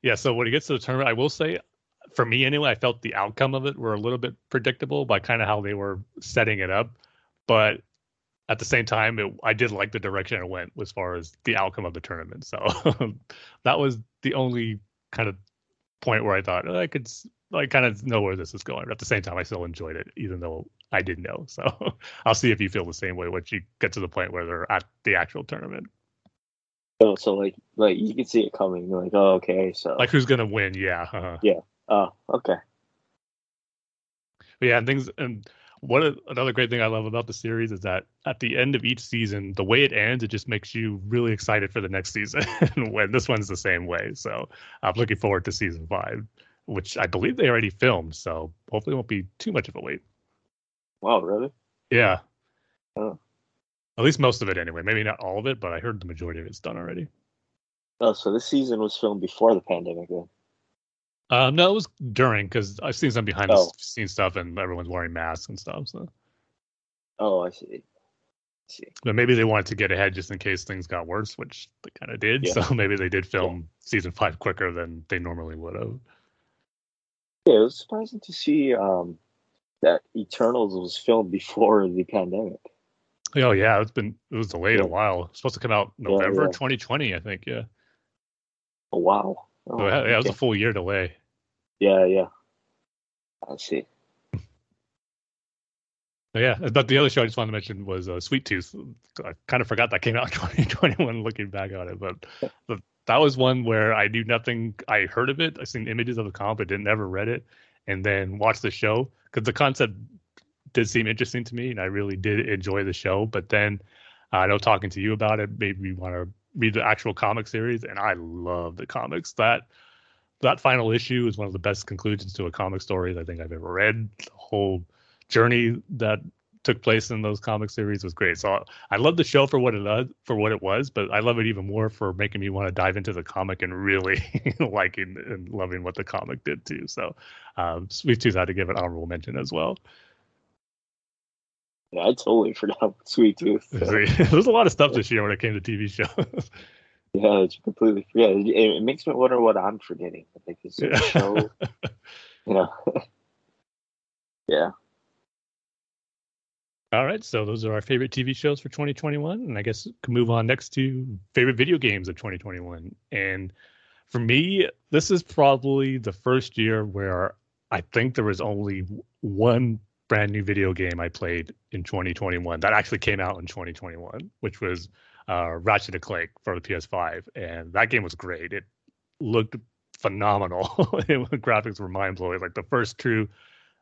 Yeah. So when it gets to the tournament, I will say, for me anyway, I felt the outcome of it were a little bit predictable by kind of how they were setting it up, but at the same time, it, I did like the direction it went as far as the outcome of the tournament. So (laughs) that was the only kind of point where I thought oh, I could I kind of know where this is going. But at the same time, I still enjoyed it, even though I didn't know. So (laughs) I'll see if you feel the same way once you get to the point where they're at the actual tournament. Oh, so like like you can see it coming. You're like, oh, okay, so like who's gonna win? Yeah. Uh-huh. Yeah. Oh, okay. But yeah, and things and what another great thing I love about the series is that at the end of each season, the way it ends, it just makes you really excited for the next season. (laughs) when this one's the same way, so I'm looking forward to season five, which I believe they already filmed. So hopefully, it won't be too much of a wait. Wow, really? Yeah. Oh. At least most of it, anyway. Maybe not all of it, but I heard the majority of it's done already. Oh, so this season was filmed before the pandemic, then? Um, no, it was during because I've seen some behind oh. the scenes stuff, and everyone's wearing masks and stuff. So. Oh, I see. I see. But maybe they wanted to get ahead just in case things got worse, which they kind of did. Yeah. So (laughs) maybe they did film yeah. season five quicker than they normally would have. Yeah, it was surprising to see um, that Eternals was filmed before the pandemic. Oh yeah, it's been it was delayed yeah. a while. It's supposed to come out November yeah, yeah. 2020, I think. Yeah. Oh wow. Oh, yeah, it was a full year delay. Yeah, yeah. I see. yeah, but the other show I just wanted to mention was uh, Sweet Tooth. I kind of forgot that came out in (laughs) 2021. Looking back on it, but, but that was one where I knew nothing. I heard of it. I seen images of the comic, but didn't ever read it, and then watched the show because the concept did seem interesting to me, and I really did enjoy the show. But then uh, I know talking to you about it made me want to read the actual comic series, and I love the comics. That that final issue is one of the best conclusions to a comic story I think I've ever read. The whole journey that took place in those comic series was great. So I love the show for what it was, for what it was, but I love it even more for making me want to dive into the comic and really (laughs) liking and loving what the comic did too. So um, Sweet Tooth had to give an honorable mention as well. Yeah, I totally (laughs) forgot Sweet Tooth. (laughs) There's a lot of stuff this year when it came to TV shows. yeah, it's completely forget. It, it, makes me wonder what I'm forgetting. Like this yeah. show, (laughs) you know. yeah. All right, so those are our favorite TV shows for 2021, and I guess can move on next to favorite video games of 2021. And for me, this is probably the first year where I think there was only one brand new video game I played in 2021 that actually came out in 2021, which was uh, Ratchet and Clank for the PS5, and that game was great. It looked phenomenal. (laughs) the graphics were mind blowing. Like the first true,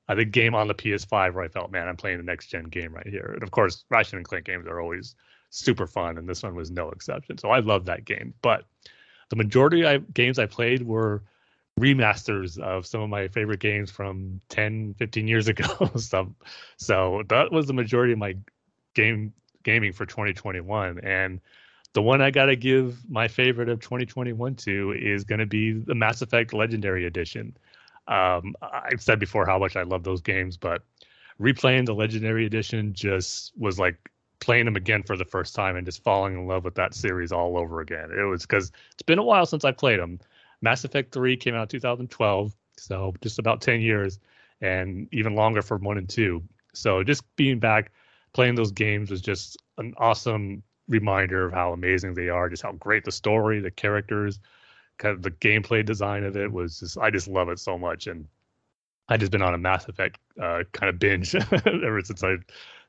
I think, game on the PS5 where I felt, man, I'm playing the next gen game right here. And of course, Ratchet and Clank games are always super fun, and this one was no exception. So I love that game. But the majority of games I played were remasters of some of my favorite games from 10 15 years ago. (laughs) so, so that was the majority of my game gaming for 2021 and the one i got to give my favorite of 2021 to is going to be the mass effect legendary edition. Um, i've said before how much i love those games but replaying the legendary edition just was like playing them again for the first time and just falling in love with that series all over again. It was because it's been a while since i played them Mass Effect 3 came out in 2012, so just about 10 years, and even longer for 1 and 2. So just being back playing those games was just an awesome reminder of how amazing they are, just how great the story, the characters, kind of the gameplay design of it was just I just love it so much and I just been on a Mass Effect uh, kind of binge (laughs) ever since I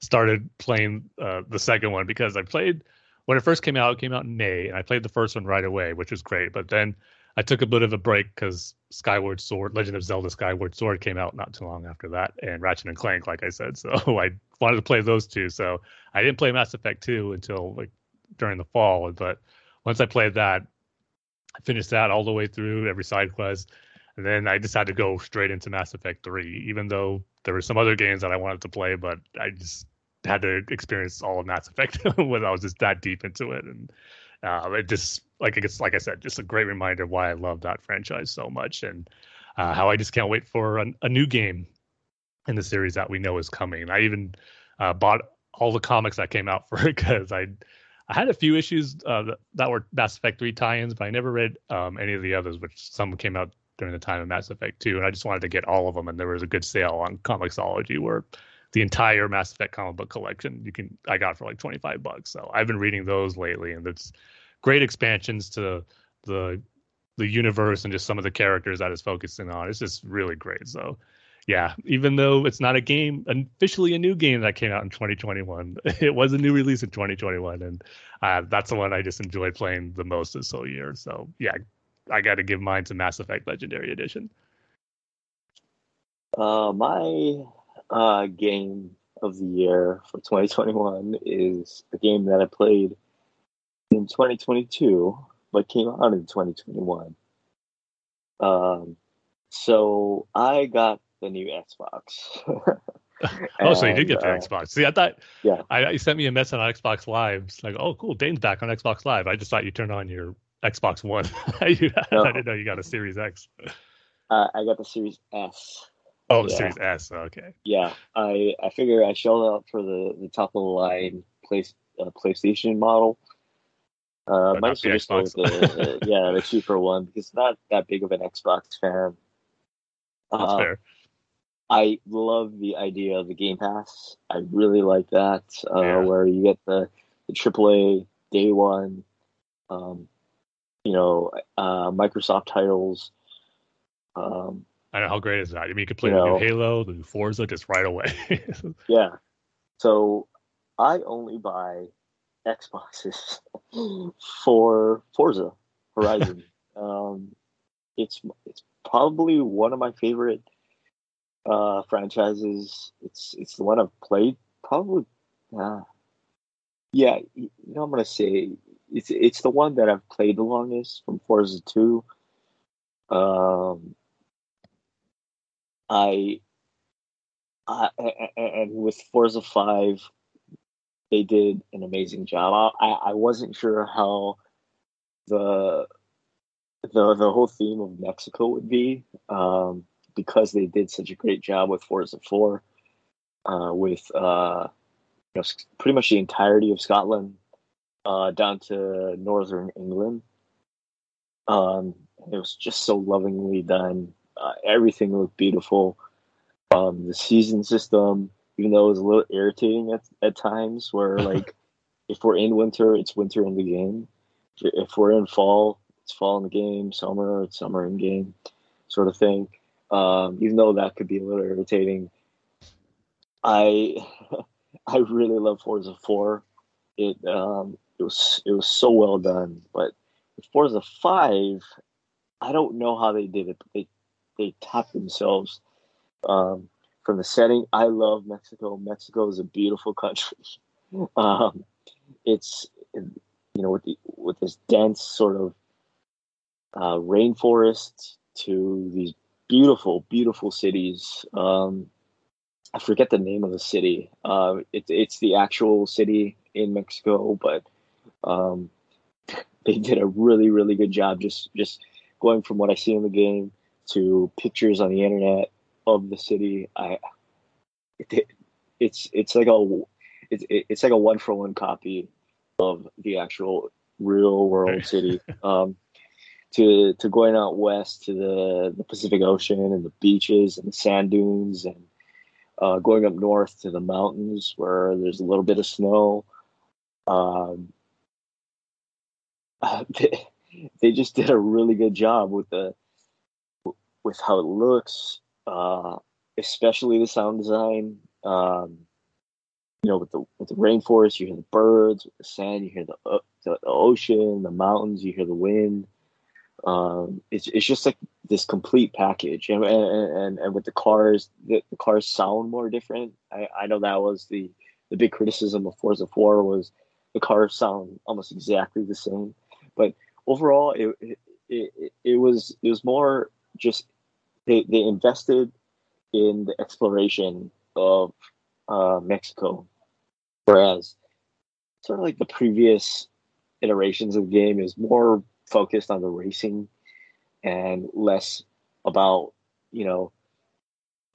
started playing uh, the second one because I played when it first came out. It came out in May, and I played the first one right away, which was great. But then I took a bit of a break because Skyward Sword, Legend of Zelda Skyward Sword came out not too long after that, and Ratchet and Clank, like I said. (laughs) So I wanted to play those two. So I didn't play Mass Effect 2 until like during the fall. But once I played that, I finished that all the way through every side quest. And then I decided to go straight into Mass Effect 3, even though there were some other games that I wanted to play, but I just had to experience all of Mass Effect (laughs) when I was just that deep into it. And uh, it just like it's like I said, just a great reminder why I love that franchise so much and uh, how I just can't wait for a, a, new game in the series that we know is coming. I even uh, bought all the comics that came out for it (laughs) because I I had a few issues uh, that, were Mass Effect 3 tie-ins, but I never read um, any of the others, which some came out during the time of Mass Effect 2, and I just wanted to get all of them. And there was a good sale on Comixology where the entire Mass Effect comic book collection you can I got for like 25 bucks. So I've been reading those lately, and it's great expansions to the the universe and just some of the characters that it's focusing on. It's just really great. So yeah, even though it's not a game officially a new game that came out in 2021, (laughs) it was a new release in 2021, and uh, that's the one I just enjoyed playing the most this whole year. So yeah, I got to give mine to Mass Effect Legendary Edition. Uh, my uh, game of the year for 2021 is a game that I played in 2022, but came out in 2021. Um, so I got the new Xbox. (laughs) oh, so you (laughs) did get the uh, Xbox. See, I thought, yeah, I, you sent me a message on Xbox Live. It's like, oh, cool, Dane's back on Xbox Live. I just thought you turned on your Xbox One. (laughs) you, no. I didn't know you got a Series X. Uh, I got the Series S. Oh, the yeah. Series S. Okay. Yeah, I I figure I shelled out for the the top of the line place uh, PlayStation model uh, might as just go with the, yeah the (laughs) cheaper one because not that big of an Xbox fan. That's uh, fair. I love the idea of the Game Pass. I really like that, uh, yeah. where you get the the AAA day one, um, you know, uh, Microsoft titles. Um, I know how great is that. I mean, you could play you the know, new Halo, the new Forza, just right away. (laughs) yeah. So I only buy Xboxes (laughs) for Forza Horizon. (laughs) um, it's it's probably one of my favorite uh, franchises. It's it's the one I've played probably. Uh, yeah, you know I'm gonna say it's it's the one that I've played the longest from Forza Two. Um, I, I and with Forza Five, they did an amazing job. I, I wasn't sure how the the the whole theme of Mexico would be um, because they did such a great job with Forza Four, uh, with uh, you know, pretty much the entirety of Scotland uh, down to northern England. Um, it was just so lovingly done. Uh, everything looked beautiful. Um, the season system, even though it was a little irritating at, at times where (laughs) like if we're in winter it's winter in the game if we're in fall it's fall in the game summer it's summer in game sort of thing um, even though that could be a little irritating I (laughs) I really love Forza Four. It um it was it was so well done, but with Forza Five, I don't know how they did it, but they they tapped themselves. Um, from the setting, I love Mexico. Mexico is a beautiful country. (laughs) um, it's you know with the with this dense sort of uh, rainforest to these beautiful, beautiful cities. Um, I forget the name of the city. Uh, it, it's the actual city in Mexico, but um, (laughs) they did a really, really good job just just going from what I see in the game to pictures on the internet of the city. I it, it's it's like a it's it's like a one for one copy of the actual real world city. (laughs) Um, to to going out west to the the Pacific Ocean and the beaches and the sand dunes and uh, going up north to the mountains where there's a little bit of snow. Um, (laughs) they, they just did a really good job with the with how it looks, uh, especially the sound design. Um, you know, with the with the rainforest, you hear the birds. With the sand, you hear the uh, the, ocean, the mountains. You hear the wind. Um, it's it's just like this complete package, and and and with the cars, the, the cars sound more different. I I know that was the the big criticism of Forza Four was the cars sound almost exactly the same, but overall it it, it, it was it was more just they they invested in the exploration of uh, Mexico, whereas sort of like the previous iterations of the game is more focused on the racing and less about you know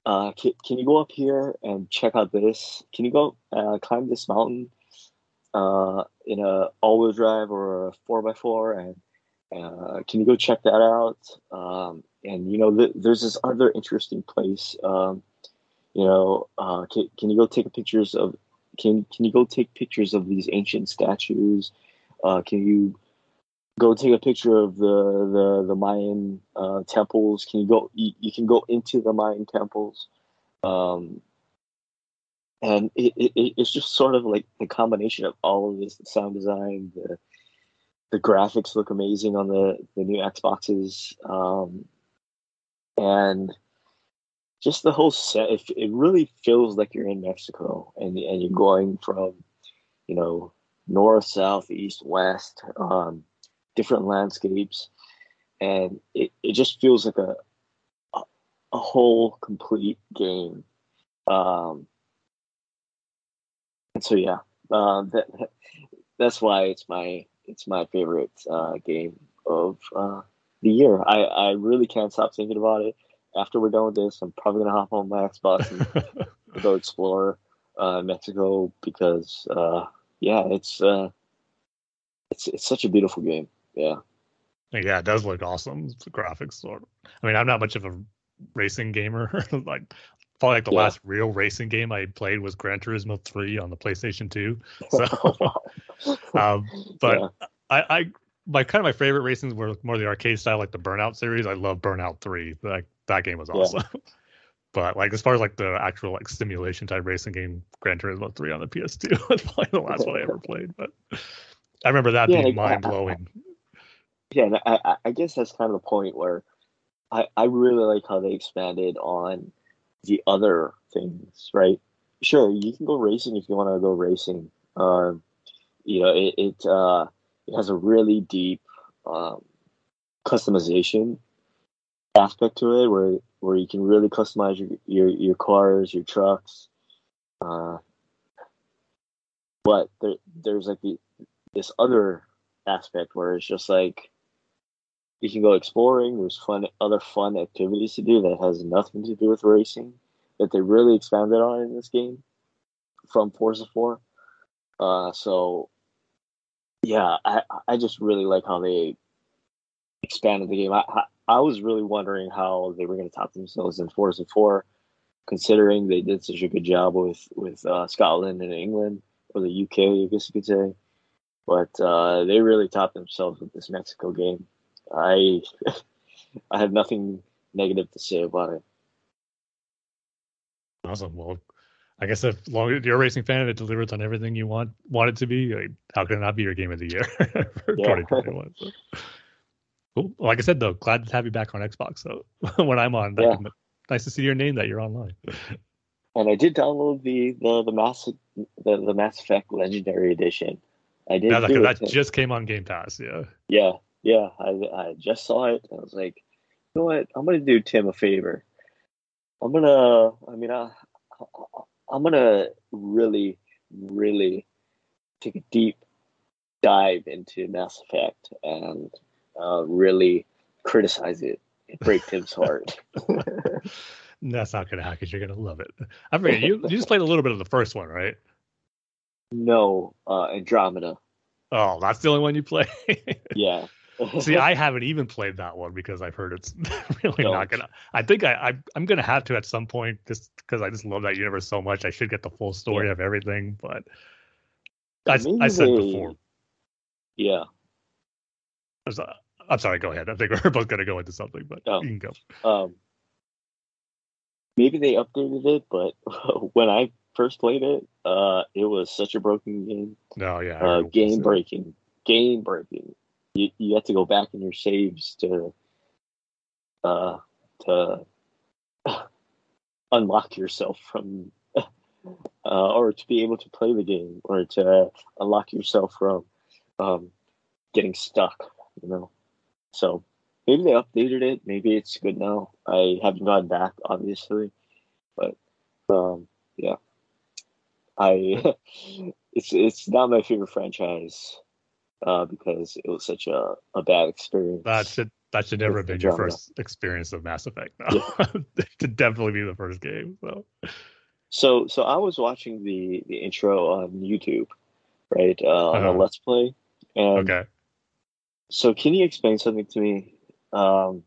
uh, can, can you go up here and check out this? Can you go uh, climb this mountain uh, in a all-wheel drive or a 4x4 and uh, can you go check that out? Um, and you know th- there's this other interesting place um, you know uh, can, can you go take pictures of can, can you go take pictures of these ancient statues uh, can you go take a picture of the the, the Mayan uh, temples. Can you go? You, you, can go into the Mayan temples, um, and it, it, it's just sort of like the combination of all of this: the sound design, the the graphics look amazing on the the new Xboxes, um, and just the whole set. It, it really feels like you're in Mexico, and and you're going from, you know, north, south, east, west. Um, different landscapes, and it, it just feels like a, a, whole complete game. Um, and so yeah, uh, that that's why it's my it's my favorite uh, game of uh, the year. I, I really can't stop thinking about it. After we're done with this, I'm probably gonna hop on my Xbox and (laughs) go explore uh, Mexico because uh, yeah, it's uh, it's it's such a beautiful game. Yeah. Yeah, it does look awesome. The graphics of. I mean, I'm not much of a racing gamer. (laughs) like probably like the yeah. last real racing game I played was Gran Turismo 3 on the PlayStation 2. So, (laughs) um, but yeah. I, I, my kind of my favorite racings were more the arcade style, like the Burnout series. I love Burnout 3. Like that game was awesome. Yeah. (laughs) but like as far as like the actual like simulation type racing game, Gran Turismo 3 on the PS2 (laughs) was probably the last one I ever played. But I remember that being mind blowing yeah, I, I guess that's kind of the point where I, I really like how they expanded on the other things, right? Sure, you can go racing if you want to go racing. Um, you know, it it, uh, it has a really deep um, customization aspect to it, where where you can really customize your your, your cars, your trucks. Uh, but there, there's like the this other aspect where it's just like you can go exploring. There's fun, other fun activities to do that has nothing to do with racing that they really expanded on in this game from Forza 4. Uh, so yeah, I I just really like how they expanded the game. I I, was really wondering how they were going to top themselves in fours and 4, considering they did such a good job with with uh, Scotland and England or the UK, I guess you could say. But uh, they really topped themselves with this Mexico game. I (laughs) I have nothing negative to say about it. Awesome. Well, I guess if long you're a racing fan and it delivers on everything you want want it to be, like, how can it not be your game of the year (laughs) for yeah. 2021? So. Cool. Like I said, though, glad to have you back on Xbox. So (laughs) when I'm on, yeah. nice to see your name that you're online. And I did download the the the Mass the, the Mass Effect Legendary Edition. I did. That, that just came on Game Pass. Yeah. Yeah, yeah. I I just saw it. I was like, you know what? I'm gonna do Tim a favor. I'm gonna. I mean, I, I'm gonna really, really take a deep dive into Mass Effect and uh, really criticize it and break Tim's heart. (laughs) (laughs) That's not gonna happen because you're gonna love it. I forget you. You just played a little bit of the first one, right? No, uh, Andromeda. Oh, that's the only one you play. (laughs) yeah. See, (laughs) I haven't even played that one because I've heard it's (laughs) really not gonna. I think I, I am gonna have to at some point just because I just love that universe so much. I should get the full story yeah. of everything, but I, I said they, before. Yeah. I'm sorry. Go ahead. I think (laughs) we're both gonna go into something, but oh. you can go. Um, maybe they updated it, but when I first played it, uh, it was such a broken game. No, yeah, uh, game breaking, game breaking you, you have to go back in your saves to uh to (laughs) unlock yourself from (laughs) uh, or to be able to play the game or to unlock yourself from um, getting stuck you know? So maybe they updated it. Maybe it's good now. I haven't gone back obviously. But um yeah. I (laughs) it's it's not my favorite franchise uh, because it was such a, a bad experience. That should that should never have been your first experience of Mass Effect. No, yeah. (laughs) it should definitely be the first game. So, so so I was watching the the intro on YouTube, right? Uh, uh-huh. On a uh-huh. Let's Play. And okay. So can you explain something to me? Um,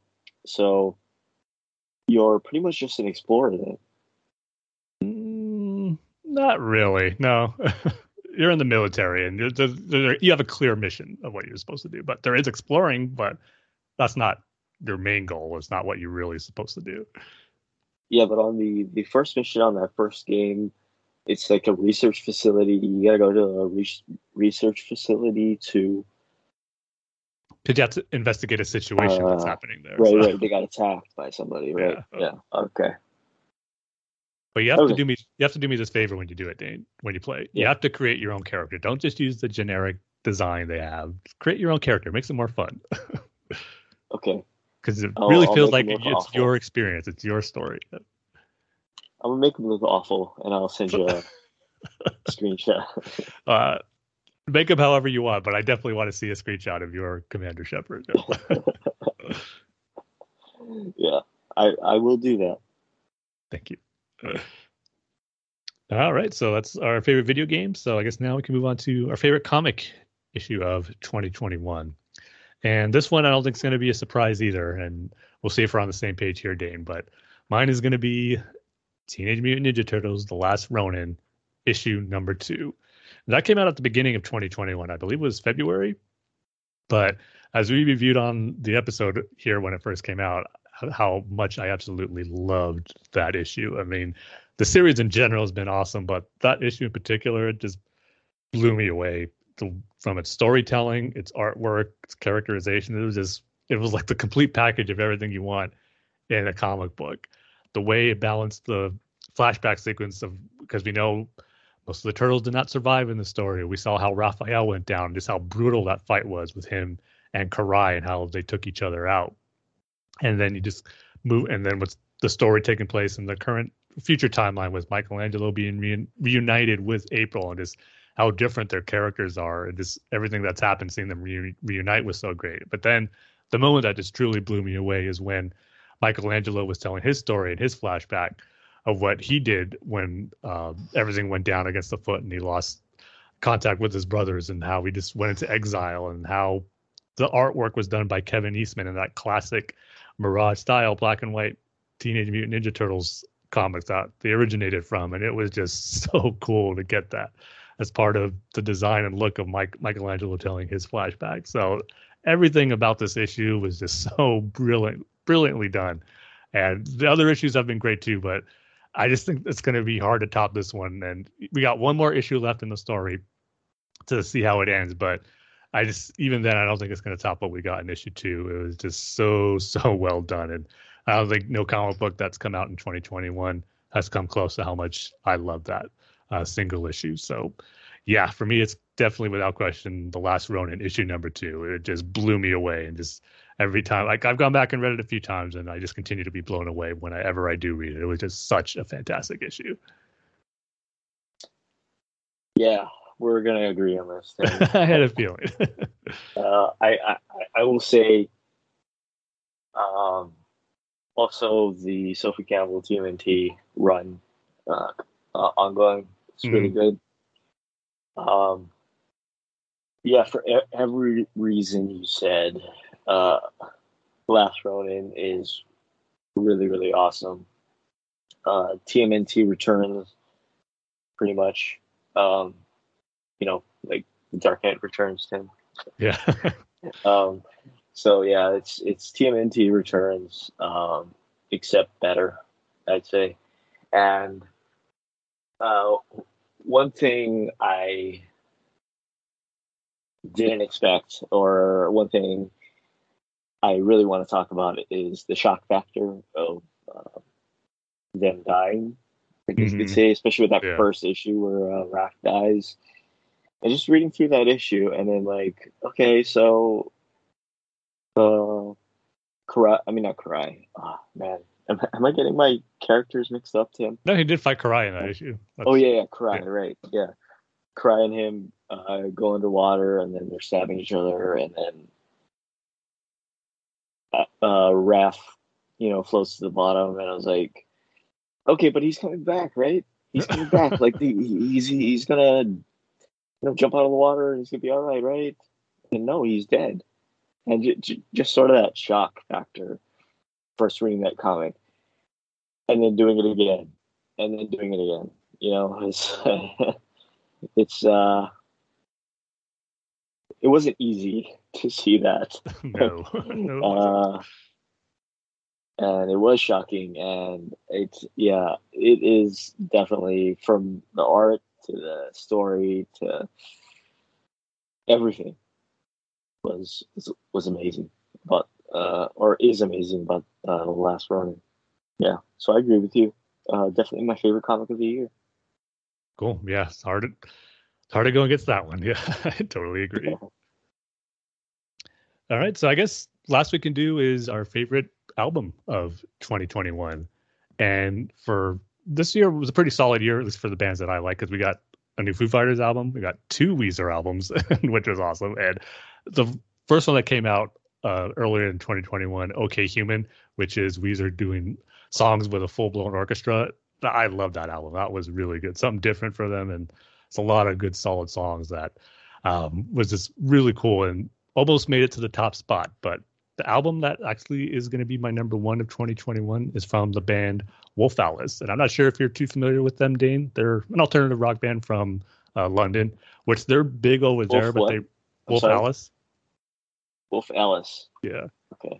so you're pretty much just an explorer then. Mm, not really. No. (laughs) you're in the military and you're, you're, you have a clear mission of what you're supposed to do. But there is exploring, but that's not your main goal. It's not what you're really supposed to do. Yeah, but on the the first mission on that first game, it's like a research facility. You gotta go to a re- research facility to. Because you have to investigate a situation uh, that's happening there. Right, so. right. They got attacked by somebody, right? (laughs) Yeah. yeah. Okay. But you have okay. to do me you have to do me this favor when you do it, Dane. When you play, yeah. you have to create your own character. Don't just use the generic design they have. Create your own character. It makes it more fun. (laughs) okay. Because it I'll, really I'll feels like it it's awful. your experience. It's your story. I'm gonna make them look awful, and I'll send you a (laughs) screenshot. (laughs) Uh, make them however you want, but I definitely want to see a screenshot of your Commander Shepard. yeah, I I will do that. Thank you. (laughs) All right, so that's our favorite video game. So I guess now we can move on to our favorite comic issue of 2021. And this one I don't think is going to be a surprise either. And we'll see if we're on the same page here, Dane. But mine is going to be Teenage Mutant Ninja Turtles: The Last Ronin, issue number two. And that came out at the beginning of 2021. I believe it was February. But as we reviewed on the episode here when it first came out, how much I absolutely loved that issue. I mean, the series in general has been awesome, but that issue in particular it just blew me away from its storytelling, its artwork, its characterization. It was just it was like the complete package of everything you want in a comic book. The way it balanced the flashback sequence of because we know most of the turtles did not survive in the story. We saw how Raphael went down, just how brutal that fight was with him and Karai and how they took each other out and then you just move and then what's the story taking place in the current future timeline with Michelangelo being re- reunited with April and just how different their characters are and just everything that's happened seeing them re- reunite was so great. But then the moment that just truly blew me away is when Michelangelo was telling his story and his flashback of what he did when uh, everything went down against the foot and he lost contact with his brothers and how he just went into exile and how the artwork was done by Kevin Eastman in that classic Mirage style black and white Teenage Mutant Ninja Turtles comics that they originated from, and it was just (laughs) so cool to get that as part of the design and look of Mike Michelangelo telling his flashback. So everything about this issue was just (laughs) so brilliant, brilliantly done. And the other issues have been great too, but I just think it's going to be hard to top this one. And we got one more issue left in the story to see how it ends. But I just, even then, I don't think it's going to top what we got in issue two. It was just so, (laughs) so well done. And I don't think no comic book that's come out in 2021 has come close to how much I love that uh, single issue. So, yeah, for me, it's definitely without question the last Ronin issue number two. It just blew me away and just every time like I've gone back and read it a few times and I just continue to be blown away whenever I do read it. It was just such a fantastic issue. Yeah, we're gonna agree on this. (laughs) I had a feeling. (laughs) uh, I, I I will say, um, also the Sophie Campbell TMNT run uh, uh, ongoing. It's really mm-hmm. good. Um, yeah, for e- every reason you said, uh, Last Ronin is really, really awesome. Uh, TMNT returns pretty much. Um, you know, like the Dark Knight returns, Tim. Yeah. (laughs) um, so yeah, it's it's TMNT returns, um, except better, I'd say. And uh, one thing I didn't expect, or one thing I really want to talk about is the shock factor of uh, them dying. I guess mm-hmm. you could say, especially with that yeah. first issue where uh, Raph dies. And just reading through that issue, and then like, okay, so, uh, Karai, I mean not Karai. Oh man, am, am I getting my characters mixed up, Tim? No, he did fight Karai in that issue. That's, oh yeah, yeah, Karai, yeah. right? Yeah, Karai and him uh, go underwater, and then they're stabbing each other, and then uh, uh, Raph, you know, floats to the bottom, and I was like, okay, but he's coming back, right? He's coming back. (laughs) Like the, he's he's gonna you know jump out of the water and he's gonna be all right, right? And no, he's dead. And j- j- just sort of that shock factor, first reading that comic, and then doing it again, and then doing it again. You know, (laughs) it's (laughs) it's uh, it wasn't easy (laughs) to see that. no, no uh, and it was shocking, and it's yeah, it is definitely from the art to the story to everything was was amazing, but uh, or is amazing, but uh, the last Ronin. Yeah, so I agree with you. Uh, definitely my favorite comic of the year. Cool. Yeah, it's hard. To, it's hard to go against that one. (laughs) Yeah, I totally agree. Yeah. All right, so I guess last we can do is our favorite album of 2021, and for this year was a pretty solid year, at least for the bands that I like, because we got a new Foo Fighters album, we got two Weezer albums, (laughs) which was awesome, and the first one that came out uh, earlier in 2021, OK Human, which is Weezer doing songs with a full blown orchestra. I love that album. That was really good. Something different for them, and it's a lot of good, solid songs that um, was just really cool and almost made it to the top spot. But the album that actually is going to be my number one of 2021 is from the band Wolf Alice, and I'm not sure if you're too familiar with them, Dane. They're an alternative rock band from uh, London, which they're big over Wolf there, but what? they Wolf Alice. Wolf Alice. Yeah. Okay.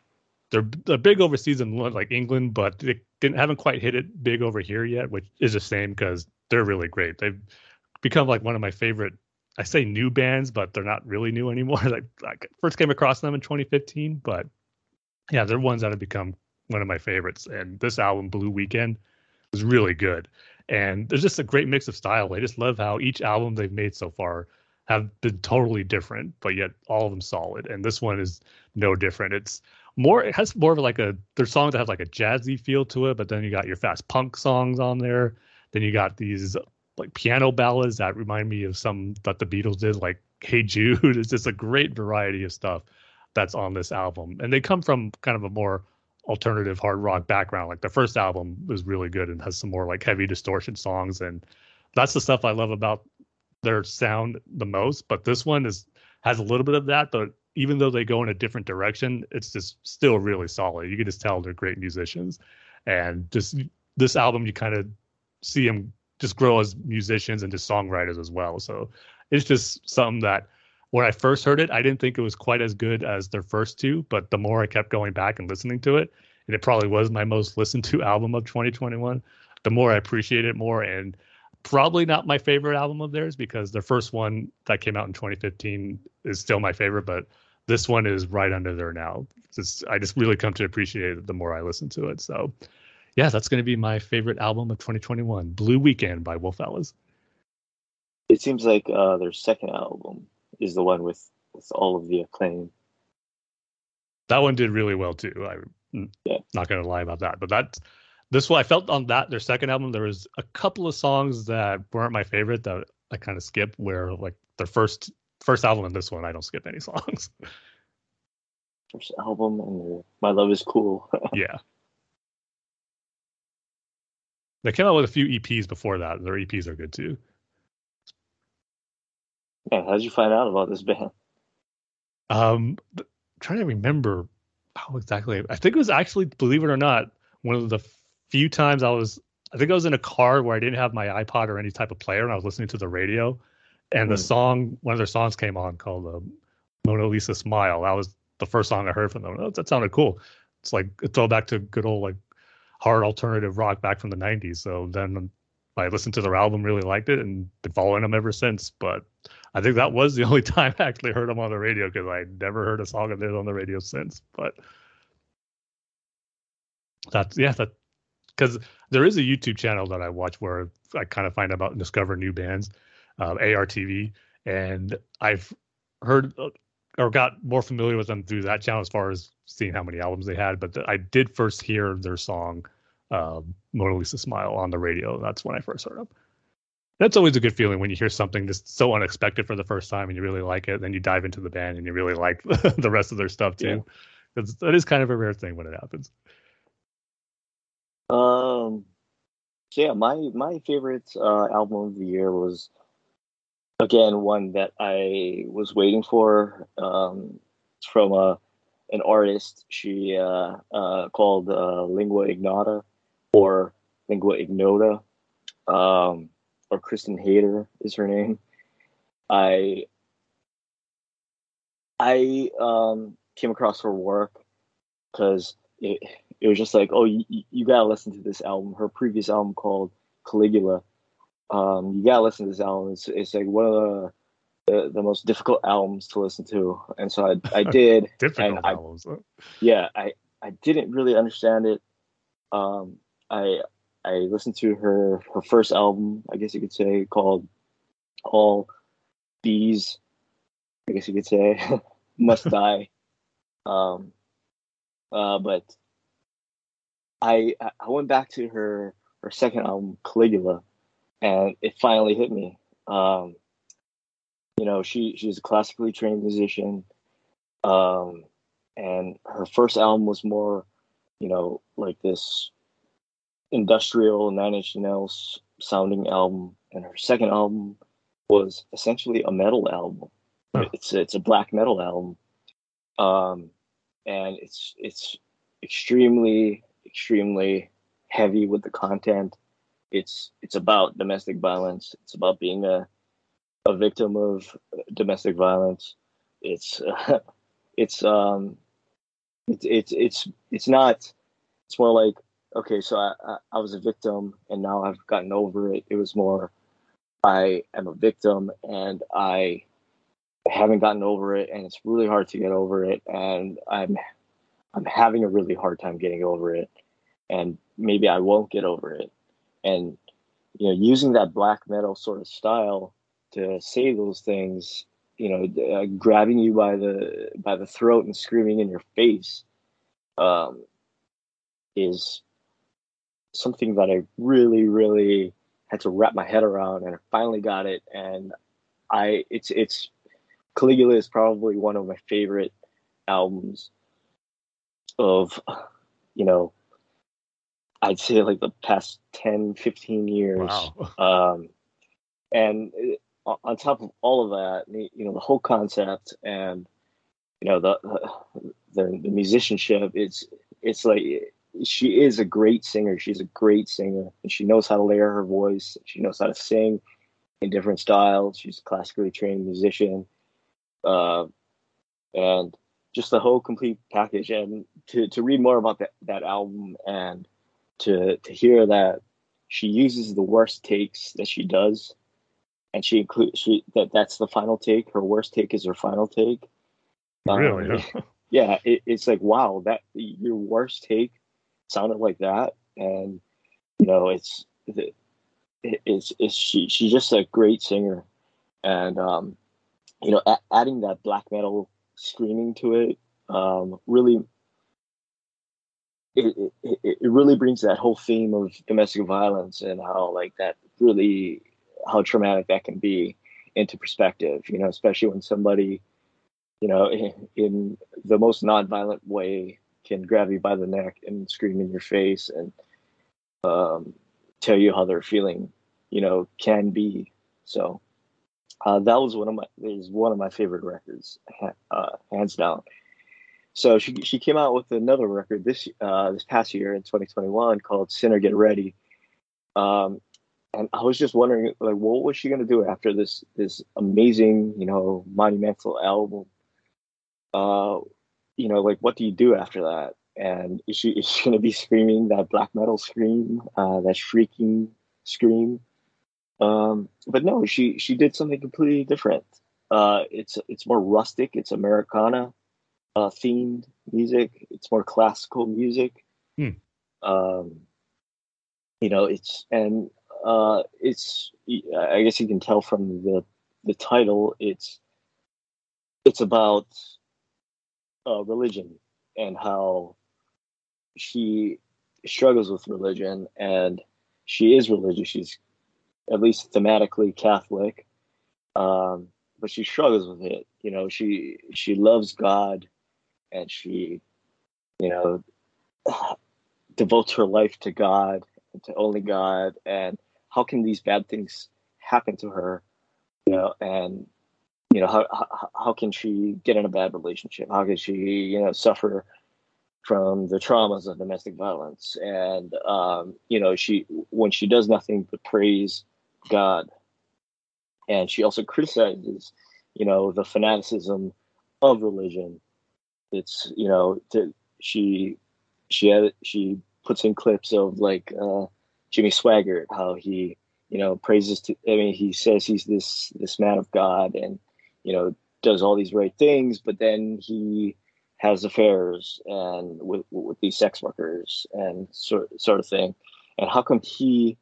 They're they're big overseas in like England, but they didn't haven't quite hit it big over here yet, which is a shame because they're really great. They've become like one of my favorite. I say new bands, but they're not really new anymore. (laughs) like, like first came across them in 2015, but yeah, they're ones that have become one of my favorites. And this album, Blue Weekend, was really good. And there's just a great mix of style. I just love how each album they've made so far have been totally different, but yet all of them solid. And this one is no different. It's more it has more of like a there's songs that have like a jazzy feel to it, but then you got your fast punk songs on there. Then you got these like piano ballads that remind me of some that the Beatles did, like Hey Jude. (laughs) It's just a great variety of stuff that's on this album. And they come from kind of a more alternative hard rock background. Like the first album was really good and has some more like heavy distortion songs and that's the stuff I love about their sound the most. But this one is has a little bit of that, but even though they go in a different direction, it's just still really solid. You can just tell they're great musicians, and just this album, you kind of see them just grow as musicians and just songwriters as well. So it's just something that when I first heard it, I didn't think it was quite as good as their first two, but the more I kept going back and listening to it, and it probably was my most listened to (laughs) album of 2021. the more I appreciate it more. And probably not my favorite album of theirs because their first one that came out in 2015 is still my favorite, but this one is right under there now. Just, I just really come to appreciate it the more I listen to it. So, yeah, that's going to be my favorite album of 2021, Blue Weekend by Wolf Alice. It seems like uh, their second album is the one with, with all of the acclaim. That one did really well too. I'm yeah. not going to lie about that, but that this one I felt on that their second album there was a couple of songs that weren't my favorite that I kind of skip. Where like their first first album and this one I don't skip any (laughs) songs. First album and My Love Is Cool. (laughs) yeah. They came out with a few EPs before that. Their EPs are good too. Yeah, how did you find out about this band? Um, I'm trying to remember how exactly. I think it was actually, believe it or not, one of the few times I was, I think I was in a car where I didn't have my iPod or any type of player, and I was listening to the radio, and mm. the hmm. song, one of their songs came on called uh, "Moaning Lisa Smile." That was the first song I heard from them. Oh, That sounded cool. It's like a throwback to good old like hard alternative rock back from the '90s. So then I listened to their album, really liked it, and been following them ever since. But I think that was the (laughs) only time I actually heard them on the radio because I never heard a song of theirs on the radio since. But that's yeah, that because there is a YouTube channel that I watch where I kind of find about and discover new bands, uh, ARTV, and I've heard uh, or got more familiar with them through that channel as far as seeing how many albums they had. But I did first hear their song uh, "Moaning Lisa Smile" on the radio. That's when I first heard them. That's always a good feeling when you hear something just so unexpected for the first time and you really like it. Then you dive into the band and you really like (laughs) the rest of their stuff too. Yeah. That is kind of a rare thing when it happens. Um, so yeah, my my favorite uh, album of the year was again one that I was waiting for. Um, it's from a uh, an artist she uh, uh, called uh, Lingua Ignota or Lingua Ignota, um, or Kristen Hayter is her name. I I um, came across her work because it it was just like, oh, you, you gotta listen to this album. Her previous album called Caligula. Um, you gotta listen to this album. It's it's like one of the the, the most difficult albums to listen to, and so I I (laughs) did. difficult I, albums. Yeah, I I didn't really understand it. Um, I I listened to her her first album, I guess you could say, called All Bees. I guess you could say, (laughs) Must (laughs) Die. Um, uh, but I I went back to her her second album Caligula, and it finally hit me. Um, you know, she she's a classically trained musician, um, and her first album was more, you know, like this industrial Nine Inch Nails sounding album, and her second album was essentially a metal album. Huh. It's it's a black metal album, um, and it's it's extremely extremely heavy with the content. It's it's about domestic violence. It's about being a a victim of domestic violence. It's uh, (laughs) it's um it's it's it's it's not. It's more like okay, so I, I I was a victim and now I've gotten over it. It was more I am a victim and I haven't gotten over it and it's really hard to get over it and I'm I'm having a really hard time getting over it, and maybe I won't get over it. And you know, using that black metal sort of style to say those things, you know, uh, grabbing you by the by the throat and screaming in your face, um, is something that I really, really had to wrap my head around, and I finally got it. And I, it's it's Caligula is probably one of my favorite albums of, you know, I'd say like the past 10, 15 years. Wow. (laughs) Um, and uh, on top of all of that, you know, the whole concept and, you know, the, the, the musicianship, it's, it's like, she is a great singer. She's a great singer and she knows how to layer her voice. She knows how to sing in different styles. She's a classically trained musician. Uh, and just the whole complete package. And to, to read more about that, that album and to to hear that she uses the worst takes that she does, and she includes she that that's the final take. Her worst take is her final take. Really? Um, (laughs) yeah, it, it's like wow, that your worst take sounded like that, and you know, it's it's it's she she's just a great singer, and um, you know, a- adding that black metal screaming to it um, really it, it, it really brings that whole theme of domestic violence and how like that really how traumatic that can be into perspective you know especially when somebody you know in, (laughs) in the most nonviolent way can grab you by the neck and scream in your face and um, tell you how they're feeling you know can be so uh, that was one of my is one of my favorite records uh, hands down so she she came out with another record this uh, this past year in 2021 called Sinner Get Ready. Um, and I was just wondering, like, what was she gonna do after this this amazing, you know, monumental album? You know, like, what do you do after that? And is she is she gonna be screaming that black metal scream, uh, that shrieking scream? Um, but no, she she did something completely different. Uh, it's it's more rustic. It's Americana uh, themed music. It's more classical music. Hmm. Um, you know, it's and uh, it's. I guess you can tell from the the title. It's it's about uh, religion and how she struggles with religion and she is religious. She's at least thematically Catholic, um, but she struggles with it. You know, she she loves God and she, you know, (sighs) devotes her life to God, to only God, and how can these bad things happen to her, you know, and you know how how, how can she get in a bad relationship? How can she, you know, suffer from the traumas of domestic violence? And um, you know, she when she does nothing but praise God, and she also criticizes, you know, the fanaticism of religion it's you know to, she she had she puts in clips of like uh, Jimmy Swaggart how he you know praises to I mean he says he's this this man of God and you know does all these right things but then he has affairs and with with these sex workers and sort sort of thing. And how come he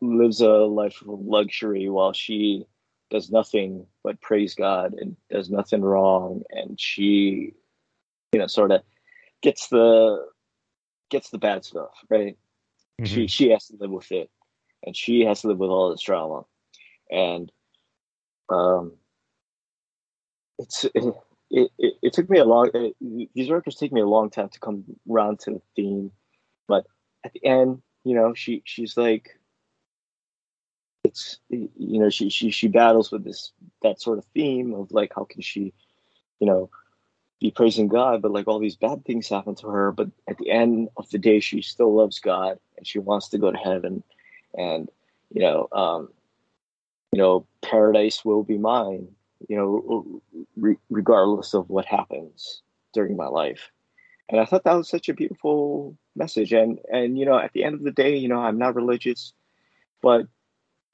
lives a life of luxury while she does nothing but praise God and does nothing wrong? And she you know sort of gets the gets the bad stuff right? Mm-hmm. she she has to live with it. And she has to live with all this drama and um it's it, it, it, took me a long it, these records take me a long time to come around to the theme but at the end you know she she's like it's you know she she she battles with this that sort of theme of like how can she you know be praising God, but like all these bad things happen to her. But at the end of the day, she still loves God and she wants to go to heaven. And you know, um, you know, paradise will be mine. You know, re- regardless of what happens during my life. And I thought that was such a beautiful message. And and you know, at the end of the day, you know, I'm not religious, but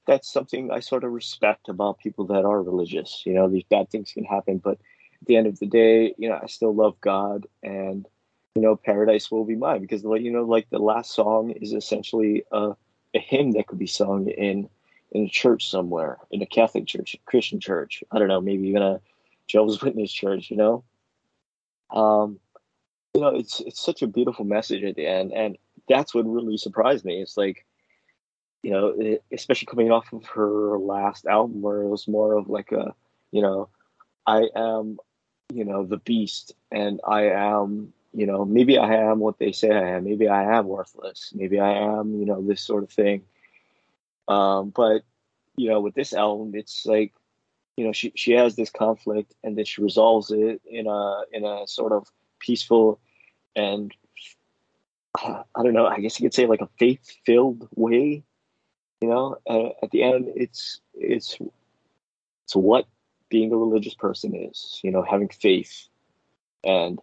that's something I sort of respect about people that are religious. You know, these bad things can happen, but at the end of the day, you know, I still love God and you know, paradise will be mine because you know, like the last song is essentially a, a hymn that could be sung in in a church somewhere, in a Catholic church, a Christian church. I don't know, maybe even a Jehovah's Witness church, you know. Um, you know, it's it's such a beautiful message at the end, and that's what really surprised me. It's like, you know, it, especially coming off of her last album, where it was more of like a, you know, I am you know the beast and i am you know maybe i am what they say i am maybe i am worthless maybe i am you know this sort of thing um but you know with this album it's like you know she she has this conflict and then she resolves it in a in a sort of peaceful and i don't know i guess you could say like a faith filled way you know at the end it's it's it's what being a religious person is, you know, having faith. And,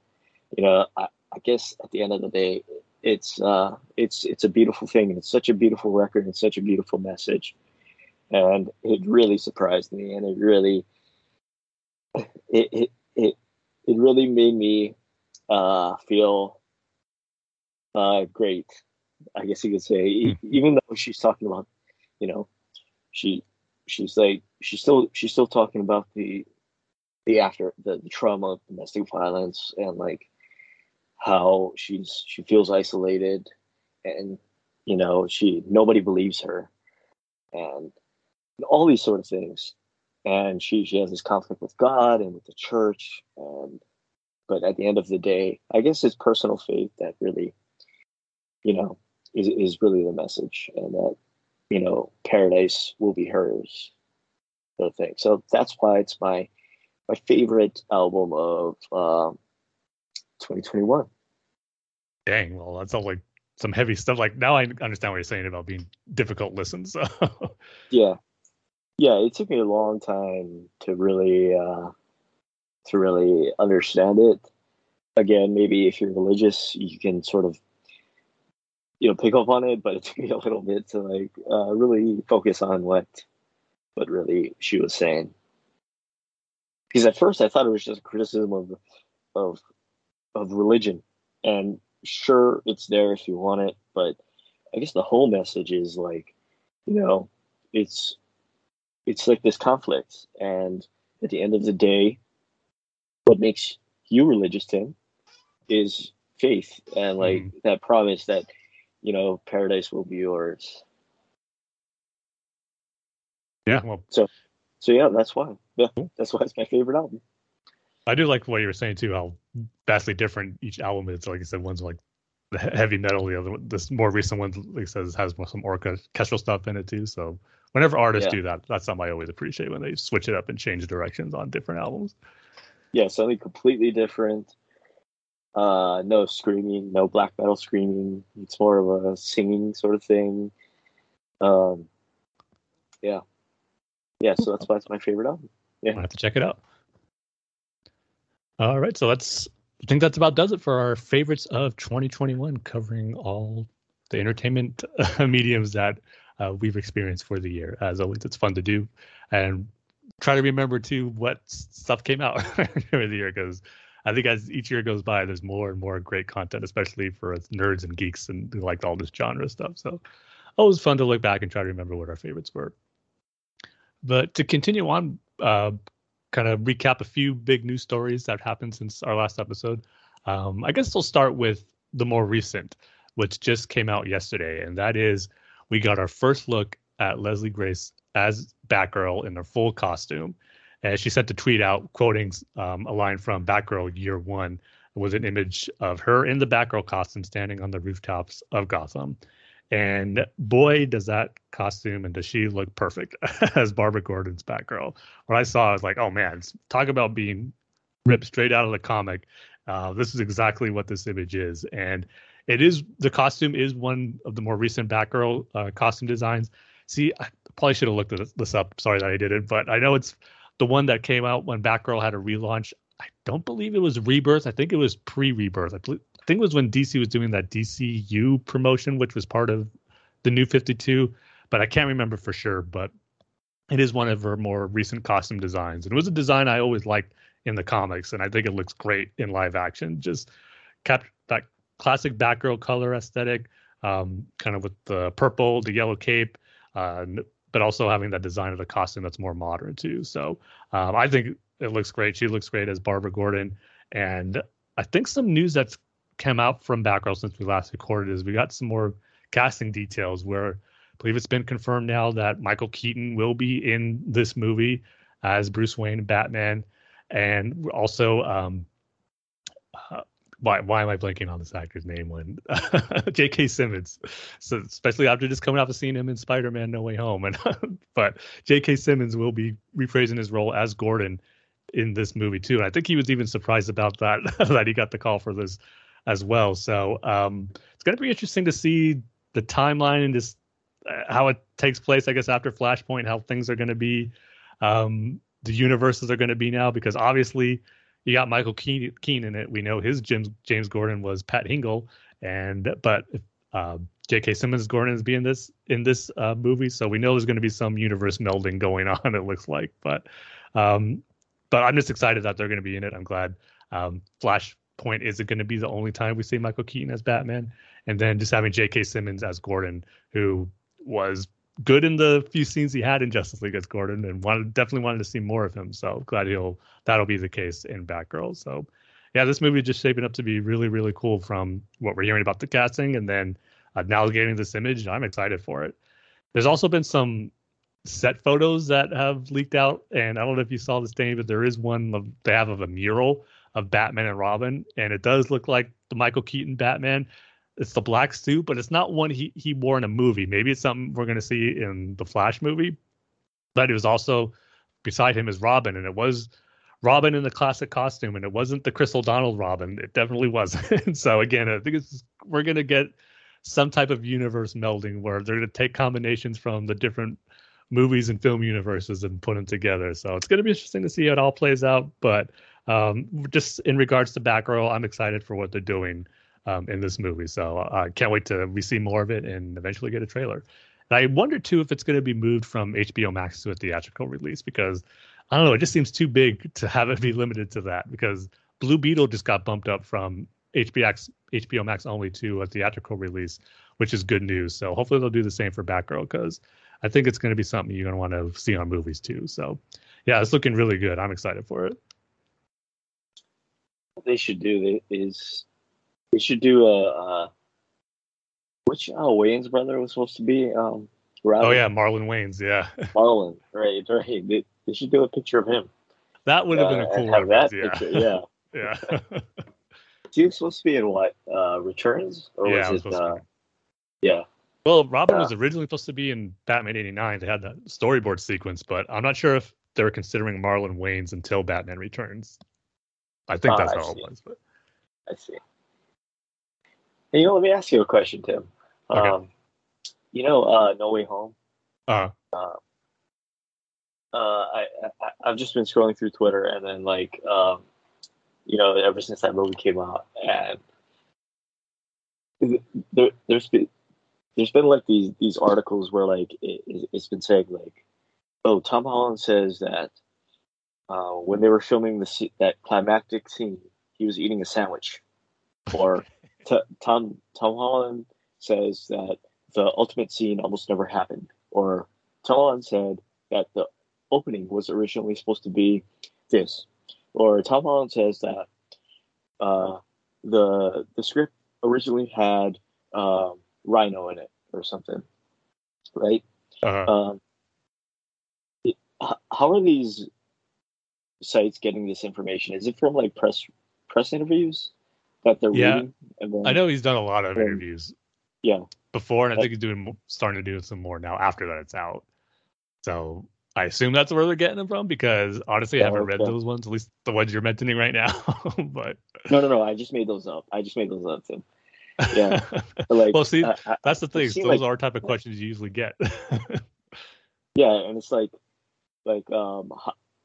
you know, I, I guess at the end of the day, it's uh, it's it's a beautiful thing. And it's such a beautiful record and such a beautiful message, and it really surprised me, and it really it it it, it really made me uh, feel uh, great. I guess you could say, mm. even though she's talking about, you know, she she's like she's still she's still talking about the the after the, the trauma of domestic violence and like how she's she feels isolated and you know she nobody believes her and all these sort of things. And she she has this conflict with god and with the church and but at the end of the day i guess it's personal faith that really you know is, is really the message and that you know paradise will be hers sort of thing. So that's why it's my my favorite album of uh, 2021. Dang, well, that's all like some heavy stuff. Like now, I understand what you're saying about being difficult listens. So. (laughs) yeah, yeah, it took me a long time to really uh, to really understand it. Again, maybe if you're religious, you can sort of you know pick up on it, but it (laughs) took me a little bit to like uh, really focus on what what really she was saying because at first I thought it was just a criticism of of of religion, and sure it's there if you want it, but I guess the whole message is like, you know, it's it's like this conflict, and at the end of the day, what makes you religious, Tim, is faith and like mm. that promise that you know paradise will be yours. Yeah, well, so so yeah, that's why. Yeah, that's why it's my favorite album. I do like what you were saying too. How vastly different each album is. Like I said, one's like the heavy metal. The other, one, this more recent one, like I says, has some orchestral stuff in it too. So whenever artists yeah. do that, that's something I always appreciate when they switch it up and change directions on different albums. Yeah, something completely different. Uh, no screaming, no black metal screaming. It's more of a singing sort of thing. Um, yeah, yeah, so that's why it's my favorite album. Yeah, I have to check it out. All right, so that's I think that's about does it for our favorites of 2021, covering all the entertainment (laughs) mediums that uh, we've experienced for the year. As always, it's fun to do, and try to remember too what stuff came out (laughs) during the year because I think as each year goes by, there's more and more great content, especially for us nerds and geeks and who like all this genre stuff. So always fun to look back and try to remember what our favorites were. But to continue on, uh, kind of recap a few big news stories that happened since our last episode. Um, I guess we'll start with the more recent, which just came out yesterday, and that is we got our first look at Leslie Grace as Batgirl in her full costume. And she sent a tweet out quoting um, a line from Batgirl Year One. Was an image of her in the Batgirl costume standing on the rooftops of Gotham. And boy, does that costume and does she look perfect (laughs) as Barbara Gordon's Batgirl. What I saw, I was like, oh man, talk about being ripped straight out of the comic. Uh, this is exactly what this image is. And it is the costume is one of the more recent Batgirl uh, costume designs. See, I probably should have looked this up. Sorry that I didn't, but I know it's the one that came out when Batgirl had a relaunch. I don't believe it was Rebirth. I think it was pre-Rebirth. I believe, I think it was when DC was doing that DCU promotion, which was part of the new 52, but I can't remember for sure. But it is one of her more recent costume designs. And it was a design I always liked in the comics. And I think it looks great in live action. Just kept that classic Batgirl color aesthetic, um, kind of with the purple, the yellow cape, uh, but also having that design of the costume that's more modern too. So um, I think it looks great. She looks great as Barbara Gordon. And I think some news that's come out from Batgirl since we last recorded is we got some more casting details where I believe it's been confirmed now that Michael Keaton will be in this movie as Bruce Wayne Batman, and also um, uh, why why am I blanking on this actor's name when (laughs) J.K. Simmons? So especially after just coming off of seeing him in Spider-Man: No Way Home, and (laughs) but J.K. Simmons will be rephrasing his role as Gordon in this movie too. And I think he was even surprised about that (laughs) that he got the call for this as well. So um, it's going to be interesting to see the timeline and just uh, how it takes place. I guess after Flashpoint, how things are going to be, um, the universes are going to be now, because obviously you got Michael Keaton, in it. We know his James James Gordon was Pat Hingle, And but uh, J.K. Simmons Gordon is being this in this uh, movie, so we know there's going to be some universe melding going (laughs) on. It looks like, but um, but I'm just excited that they're going to be in it. I'm glad. Um, Flashpoint is it going to be the only time we see Michael Keaton as Batman, and then just having J.K. Simmons as Gordon, who was good in the few scenes he had in Justice League as Gordon, and wanted definitely wanted to see more of him. So glad he'll that'll be the case in Batgirl. So yeah, this movie is just shaping up to be really really cool from what we're hearing about the casting, and then uh, now getting this image. I'm excited for it. There's also been some set photos that have leaked out, and I don't know if you saw this, Danny, but there is one they have of a mural of Batman and Robin, and it does look like the Michael Keaton Batman it's the black suit, but it's not one he he wore in a movie. Maybe it's something we're gonna see in the Flash movie. But it was also beside him is Robin, and it was Robin in the classic costume, and it wasn't the Chris O'Donnell Robin. It definitely wasn't. (laughs) so again, I think it's we're gonna get some type of universe melding where they're gonna take combinations from the different movies and film universes and put them together. So it's gonna be interesting to see how it all plays out. But um, just in regards to Batgirl, I'm excited for what they're doing um, in this movie. So I uh, can't wait to we see more of it and eventually get a trailer. And I wonder too if it's going to be moved from HBO Max to a theatrical release because I don't know, it just seems too big to have it be limited to that because Blue Beetle just got bumped up from HBO HBO Max only to a theatrical release, which is good news. So hopefully they'll do the same for Batgirl because I think it's going to be something you're going to want to see on movies too. So yeah, it's looking really good. I'm excited for it. What they should do is they should do a uh, which uh, Wayans brother was supposed to be. Um, Robin. Oh yeah, Marlon Wayans, Yeah, (laughs) Marlon. Right, right. They, they, should do a picture of him. That would have been a uh, cool have that yeah. picture. Yeah. (laughs) yeah. he was supposed to be in what? Uh, Returns or yeah, was it? Uh, yeah. Well, Robin was originally supposed to be in Batman '89. They had that storyboard sequence, but I'm not sure if they were considering Marlon Wayans until Batman Returns. I think ah, that's how it was. But I see. You know, let me ask you a question, Tim. Okay. Um, you know, uh, No Way Home. Uh-huh. Uh, uh, I, I have just been scrolling through Twitter, and then like, um, you know, ever since that movie came out, and there, there's been there's been like these these articles where like it, has been saying like, oh, Tom Holland says that uh, when they were filming the that climactic scene, he was eating a sandwich, or (laughs) T- Tom Tom Holland says that the ultimate scene almost never happened, or Tom Holland said that the opening was originally supposed to be this, or Tom Holland says that uh, the the script originally had um, Rhino in it or something, right? Uh-huh. Um, how are these sites getting this information? Is it from like press press interviews? that they're yeah. reading. Then, I know he's done a lot of interviews. Yeah. Before, and I think he's doing starting to do some more now after that it's out. So I assume that's where they're getting them from because honestly, I haven't read those ones, at least the ones you're mentioning right now. (laughs) but no, no, no, I just made those up. I just made those up, Tim. Yeah. (laughs) like, well, see, that's the thing. Those like, are type of questions you usually get. (laughs) yeah, and it's like, like, um,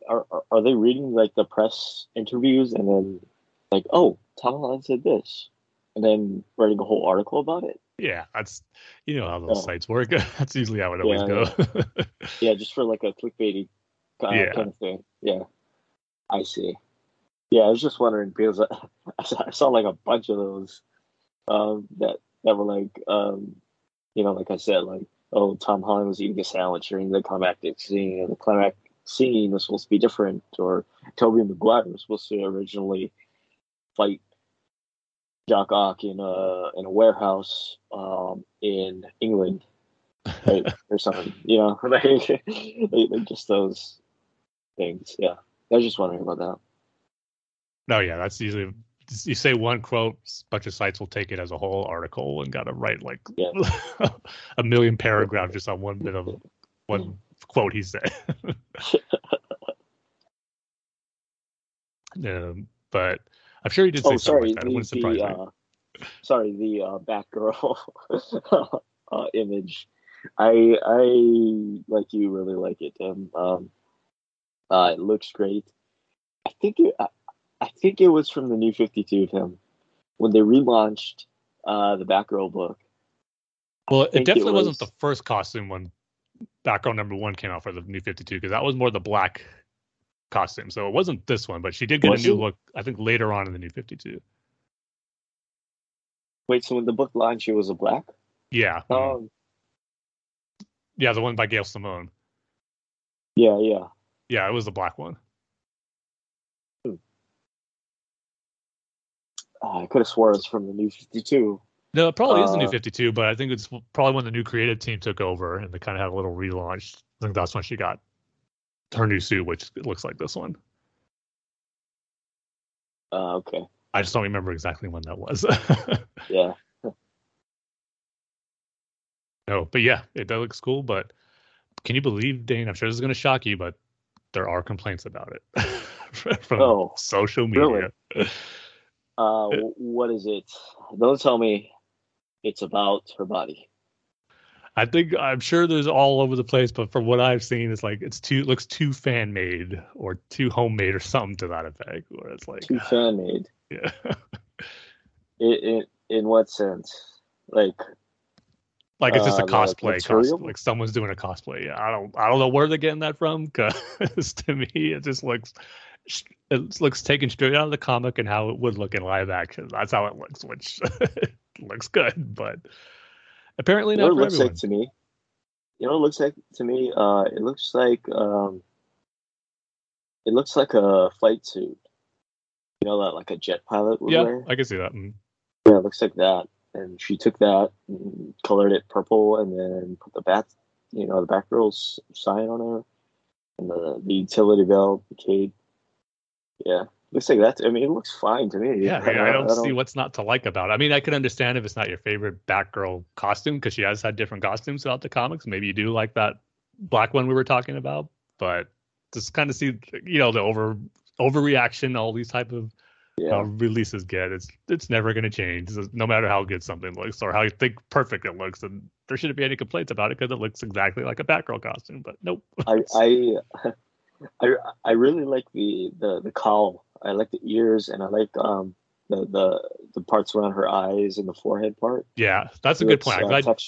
are, are are they reading like the press interviews and then like, oh, Tom Holland said this, and then writing a whole article about it. Yeah, that's you know how those oh. sites work. (laughs) that's usually how it always yeah, goes. (laughs) Yeah. yeah, just for like a clickbaity kind, yeah. kind of thing. Yeah, I see. Yeah, I was just wondering because (laughs) I, I saw like a bunch of those um, that that were like, um, you know, like I said, like, oh, Tom Holland was eating a sandwich during the climactic scene, and the climactic scene was supposed to be different, or Tobey Maguire was supposed to originally fight Doc Ock in a in a warehouse um, in England right, (laughs) or something. You know, (laughs) like, like just those things. Yeah, I was just wondering about that. No, yeah, that's usually you say one quote, a bunch of sites will take it as a whole article and got to write like yeah. (laughs) a million paragraphs just on one bit of one quote he said. (laughs) um, but I'm sure you did say oh, sorry, like that. The, surprise the, uh, sorry, the uh, Batgirl (laughs) uh, image. I I like you really like it, um, uh, it looks great. I think it, I, I think it was from the New Fifty Two of him when they relaunched uh, the Batgirl book. Well, it definitely it was... not the first costume when Batgirl number one came out for the New Fifty Two because that was more the black costume. So it wasn't this one, but she did get was a new it? look. I think later on in the New Fifty Two. Wait, so when the book launched, she was a black? Yeah. Um, yeah, the one by Gail Simone. Yeah, yeah. Yeah, it was the black one. Hmm. Uh, I could have swore it was from the New 52. No, it probably uh, is the New 52, but I think it's probably when the new creative team took over and they kind of had a little relaunch. I think that's when she got her new suit, which looks like this one. Uh, okay. I just don't remember exactly when that was. (laughs) yeah. No, but yeah, it does looks cool. But can you believe, Dane? I'm sure this is going to shock you, but there are complaints about it (laughs) from oh, social media. Really? (laughs) Uh, what is it? Don't tell me it's about her body. I think I'm sure there's all over the place, but from what I've seen, it's like it's too it looks too fan made or too homemade or something to that effect. Where it's like too fan made. (sighs) Yeah. in, in in what sense? Like like it's just a uh, cosplay, cos- like someone's doing a cosplay. Yeah, I don't, I don't know where they're getting that from because (laughs) to me it just looks, it looks taken straight out of the comic and how it would look in live action. That's how it looks, which (laughs) looks good, (laughs) but apparently you not. Know for it looks everyone. like to me. You know, it looks like to me. Uh, it looks like um, it looks like a flight suit. You know that like a jet pilot would yeah, wear. I can see that. Mm. Yeah, it looks like that and she took that and colored it purple and then put the bat you know the batgirl's sign on her and the, the utility belt the cape yeah looks like that i mean it looks fine to me yeah i, I, don't, I don't see what's not to like about it i mean i can understand if it's not your favorite batgirl costume because she has had different costumes throughout the comics maybe you do like that black one we were talking about but just kind of see you know the over overreaction all these type of yeah. uh, releases get. It's it's never going to change, no matter how good something looks or how you think perfect it looks. And there shouldn't be any complaints about it because it looks exactly like a Batgirl costume. But nope. I (laughs) I (laughs) I, I really like the, the the cowl. I like the ears, and I like um the the the parts around her eyes and the forehead part. Yeah, that's a good point. I'm uh, glad.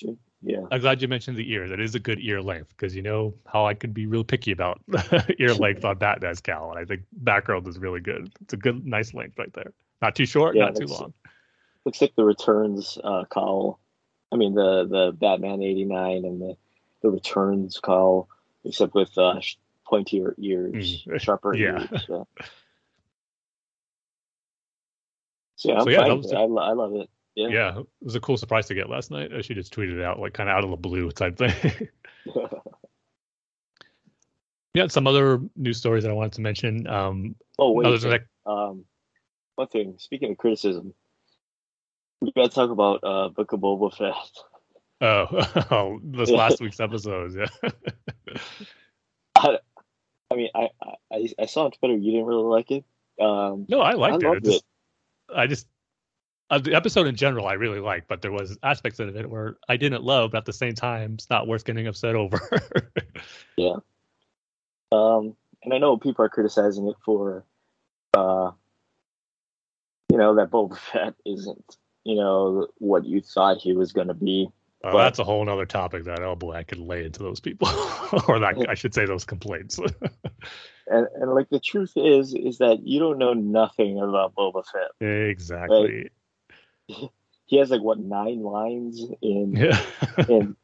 Yeah. I'm glad you mentioned the ears. That is a good ear length because you know how I could be real picky about (laughs) ear length on Batman's cowl. And I think Batgirl is really good. It's a good, nice length right there. Not too short, yeah, not too long. Looks like the Returns uh, cowl. I mean, the the Batman 89 and the, the Returns cowl, except with uh, pointier ears, mm. (laughs) sharper yeah. ears. Yeah. So yeah, so, yeah, fine. I, I love it. Yeah. yeah, it was a cool surprise to get last night. She just tweeted out like kind of out of the blue type thing. (laughs) yeah, some other news stories that I wanted to mention. Um, oh wait, that... um, one thing. Speaking of criticism, we got to talk about uh, Book of Boba Fett. (laughs) Oh, (laughs) oh this last week's episodes, yeah. I, I mean, I, I I saw on Twitter you didn't really like it. Um, no, I liked I it. It. I just uh, the episode in general I really liked, but there was aspects of it where I didn't love, but at the same time, it's not worth getting upset over. (laughs) yeah. Um, and I know people are criticizing it for, uh, you know, that Boba Fett isn't, you know, what you thought he was going to be. Uh, but, that's a whole other topic that oh boy I could lay into those people, (laughs) or that I should say those complaints. (laughs) and, and like the truth is, is that you don't know nothing about Boba Fett. Exactly. Right? (laughs) he has like what nine lines in yeah. in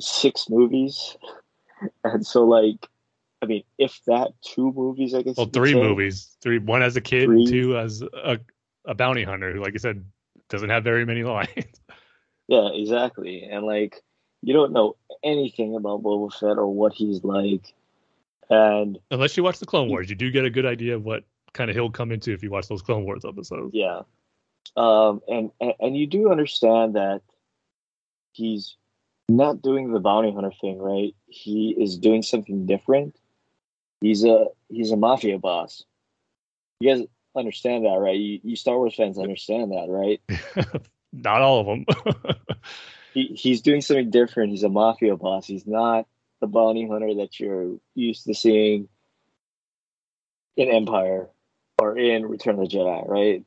six movies, and so like, I mean, if that two movies, I guess. Well, three say, movies, three one as a kid, three. two as a, a bounty hunter who, like you said, doesn't have very many lines. Yeah, exactly, and like you don't know anything about Boba Fett or what he's like, and unless you watch the Clone Wars, you do get a good idea of what kind of he'll come into if you watch those Clone Wars episodes. Yeah, um, and, and and you do understand that he's not doing the bounty hunter thing, right? He is doing something different. He's a he's a mafia boss. You guys understand that, right? You, you Star Wars fans understand that, right? (laughs) not all of them. (laughs) he, he's doing something different. He's a mafia boss. He's not the bounty hunter that you're used to seeing in Empire or in Return of the Jedi, right?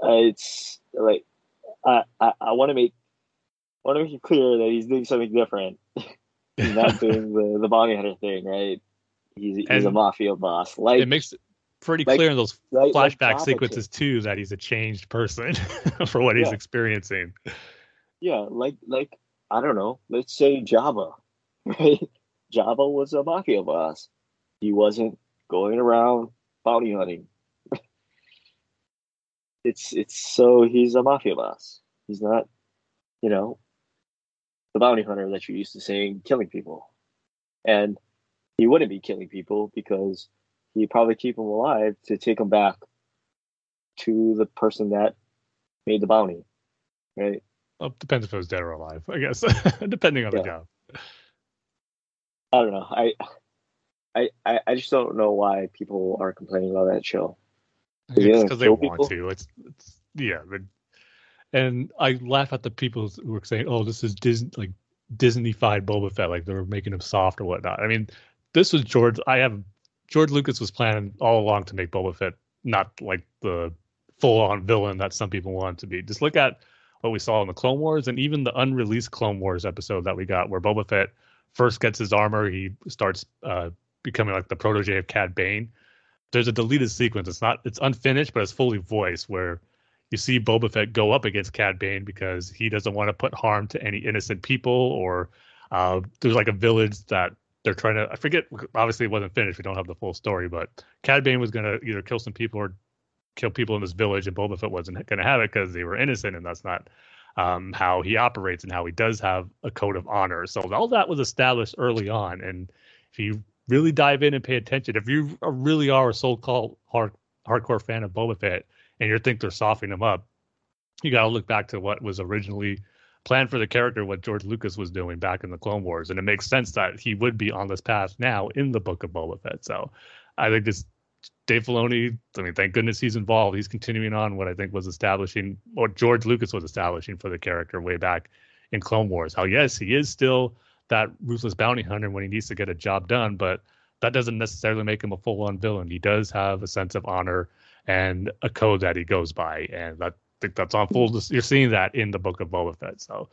Uh, it's like I I, I want to make I want to make it clear that he's doing something different. (laughs) he's not doing the the bounty hunter thing, right? He's he's a mafia boss. Like it makes it pretty like, clear in those like, flashback like sequences too that he's a changed person (laughs) for what he's experiencing. Yeah, like like I don't know. Let's say Jabba, (laughs) right? Jabba was a mafia boss. He wasn't going around bounty hunting. (laughs) it's it's so he's a mafia boss. He's not, you know, the bounty hunter that you're used to seeing killing people. And he wouldn't be killing people because he'd probably keep them alive to take them back to the person that made the bounty. Right? Well, depends if it was dead or alive, I guess. (laughs) Depending on yeah. the job. I don't know. I I, I, just don't know why people are complaining about that show. Because they want people? to. It's, it's yeah. But, and I laugh at the people who are saying, "Oh, this is Disney like Disneyfied Boba Fett, like they're making him soft or whatnot." I mean, this was George. I have George Lucas was planning all along to make Boba Fett not like the full-on villain that some people want to be. Just look at what we saw in the Clone Wars and even the unreleased Clone Wars episode that we got, where Boba Fett first gets his armor, he starts uh, becoming like the protege of Cad Bane. There's a deleted sequence. It's not it's unfinished, but it's fully voiced where you see Boba Fett go up against Cad Bane because he doesn't want to put harm to any innocent people or uh, there's like a village that they're trying to I forget obviously it wasn't finished. We don't have the full story, but Cad Bane was gonna either kill some people or kill people in this village and Boba Fett wasn't gonna have it because they were innocent and that's not um, how he operates and how he does have a code of honor. So all that was established early on. And if you really dive in and pay attention. If you really are a so-called hard, hardcore fan of Boba Fett and you think they're softening him up, you got to look back to what was originally planned for the character, what George Lucas was doing back in the Clone Wars, and it makes sense that he would be on this path now in the Book of Boba Fett. So, I think this Dave Filoni. I mean, thank goodness he's involved. He's continuing on what I think was establishing, what George Lucas was establishing for the character way back in Clone Wars. How yes, he is still that ruthless bounty hunter when he needs to get a job done, but that doesn't necessarily make him a full-on villain. He does have a sense of honor and a code that he goes by, and that, think that's on full. You're seeing that in the book of Boba Fett. So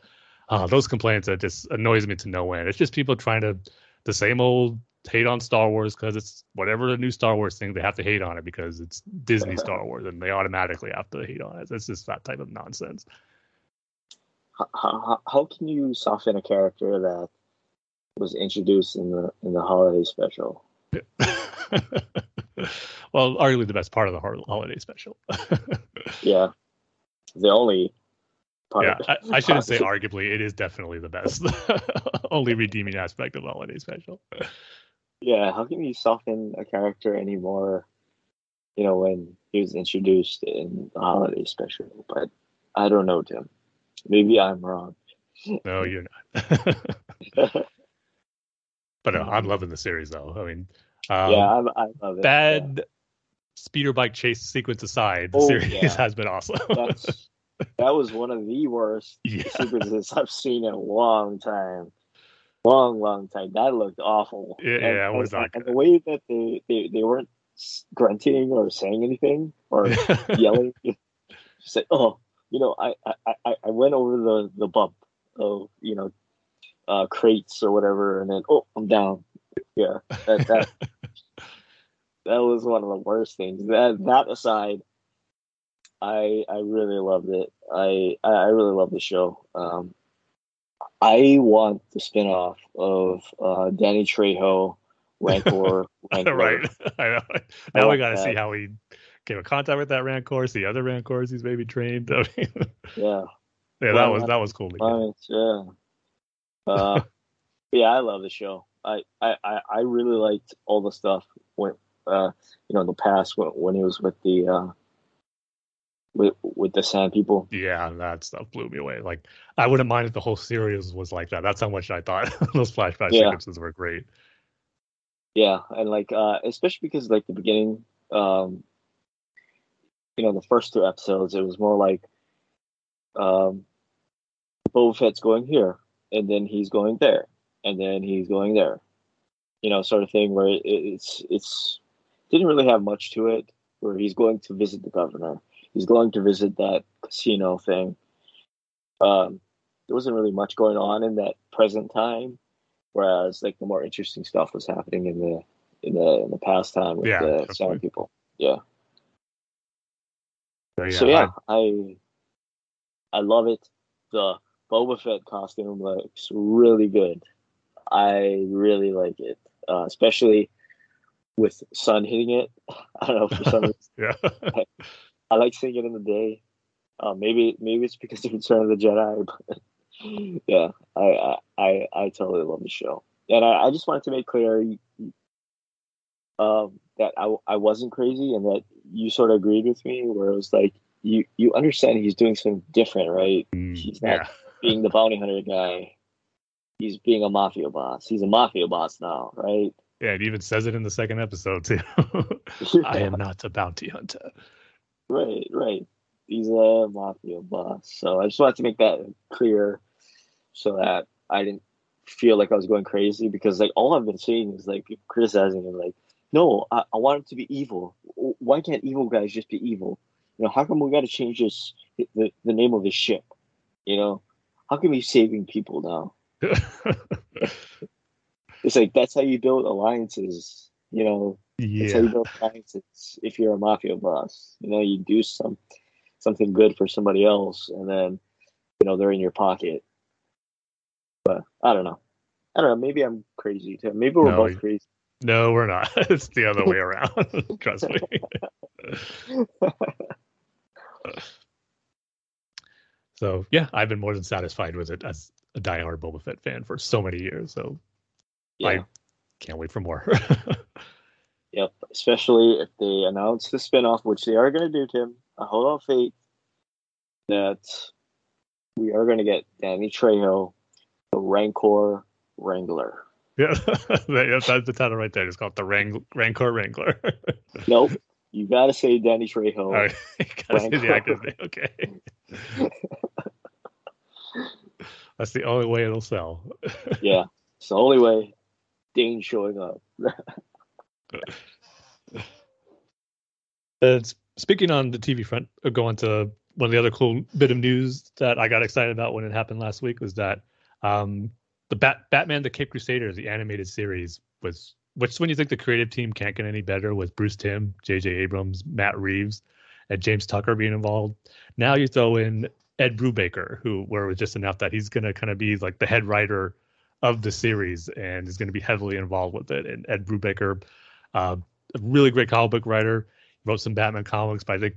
uh, those complaints that just annoys me to no end. It's just people trying to the same old hate on Star Wars because it's whatever the new Star Wars thing they have to hate on it because it's Disney (laughs) Star Wars and they automatically have to hate on it. It's just that type of nonsense. How, how, how can you soften a character that was introduced in the in the holiday special. (laughs) well, arguably the best part of the holiday special. (laughs) yeah, the only. yeah, I, I, shouldn't say (laughs) arguably. It is definitely the best, (laughs) only redeeming aspect of the holiday special. Yeah, how can you soften a character anymore? You know, when he was introduced in the holiday special, but I don't know, Tim. Maybe I'm wrong. No, (laughs) you're not. But uh, I'm loving the series though. I mean, um, yeah, I, I, love it. Bad yeah. Speeder bike chase sequence aside, the oh, series (laughs) yeah. has been awesome. (laughs) That's, that was one of the worst (laughs) yeah. sequences I've seen in a long time. Long, long time. That looked awful. Yeah, and, yeah, it was and, and the way that they, they, they weren't grunting or saying anything or yelling. Just like, oh, you know, I, I, I went over the, the bump of, you know, uh, crates or whatever, and then oh, I'm down. Yeah, that that, that was one of the worst things. That that aside, I I really loved it. I I really love the show. Um, I want the spinoff of uh, Danny Trejo, Rancor. (laughs) Rancor. right. (laughs) I know. Now I we got to see how he came in contact with that Rancor, see other Rancors he's maybe trained. (laughs) I mean, yeah. Yeah, that was that was cool. Yeah. Uh, yeah, I love the show. I, I, I really liked all the stuff when uh, you know in the past when, when he was with the uh, with with the Sand People. Yeah, that stuff blew me away. Like I wouldn't mind if the whole series was like that. That's how much I thought (laughs) those flashback yeah. sequences were great. Yeah, and like uh, especially because like the beginning, um, you know, the first two episodes, it was more like um, Boba Fett's going here, and then he's going there, and then he's going there, you know, sort of thing where it, it's it's didn't really have much to it. Where he's going to visit the governor, he's going to visit that casino thing. Um, there wasn't really much going on in that present time, whereas like the more interesting stuff was happening in the in the in the past time with Yeah, the definitely. Sand People. Yeah. So yeah, so yeah, I I love it. The Boba Fett costume looks really good. I really like it, uh, especially with sun hitting it. (laughs) I don't know for some reason. (laughs) yeah. I like seeing it in the day. Uh, maybe maybe it's because of Return of the Jedi, (laughs) but yeah, I I I, I totally love the show, and I, I just wanted to make clear um, that I I wasn't crazy, and that you sort of agreed with me, where it was like you you understand he's doing something different, right? Mm, He's not yeah. being the bounty hunter guy. He's being a mafia boss. He's a mafia boss now, right? Yeah, it even says it in the second episode too. (laughs) I am not a bounty hunter. (laughs) Right, right. He's a mafia boss. So I just wanted to make that clear so that I didn't feel like I was going crazy because like all I've been seeing is like people criticizing him like, no, I, I want him to be evil. Why can't evil guys just be evil? You know, how come we got to change this the, the name of his ship? You know, how come he's saving people now? (laughs) It's like that's how you build alliances. You know, that's how yeah. you build alliances. If you're a mafia boss, you know, you do some something good for somebody else, and then you know they're in your pocket. But I don't know. I don't know. Maybe I'm crazy too. Maybe we're No, both crazy. No, we're not. (laughs) It's the other way around. (laughs) Trust me. (laughs) so yeah, I've been more than satisfied with it as a diehard Boba Fett fan for so many years. So Yeah. I can't wait for more. (laughs) Yep. Especially if they announce the spinoff, which they are going to do, Tim. I hold out faith that we are going to get Danny Trejo, the Rancor Wrangler. yeah, (laughs) that- that's the title right there. It's called the Rang- Rancor Wrangler. (laughs) Nope. You got to say Danny Trejo. All right, gotta say the actor's name. Okay, that's the only way it'll sell. Yeah. It's the only way Dane showing up. And speaking on the TV front, uh, going to one of the other cool bit of news that I got excited about when it happened last week was that um, the Bat- Batman: The Caped Crusaders, the animated series, was which when you think the creative team can't get any better with Bruce Timm, J.J. Abrams, Matt Reeves, and James Tucker being involved. Now you throw in Ed Brubaker, who where it was just announced that he's going to kind of be like the head writer of the series and is going to be heavily involved with it. And Ed Brubaker, uh, a really great comic book writer, wrote some Batman comics, but I think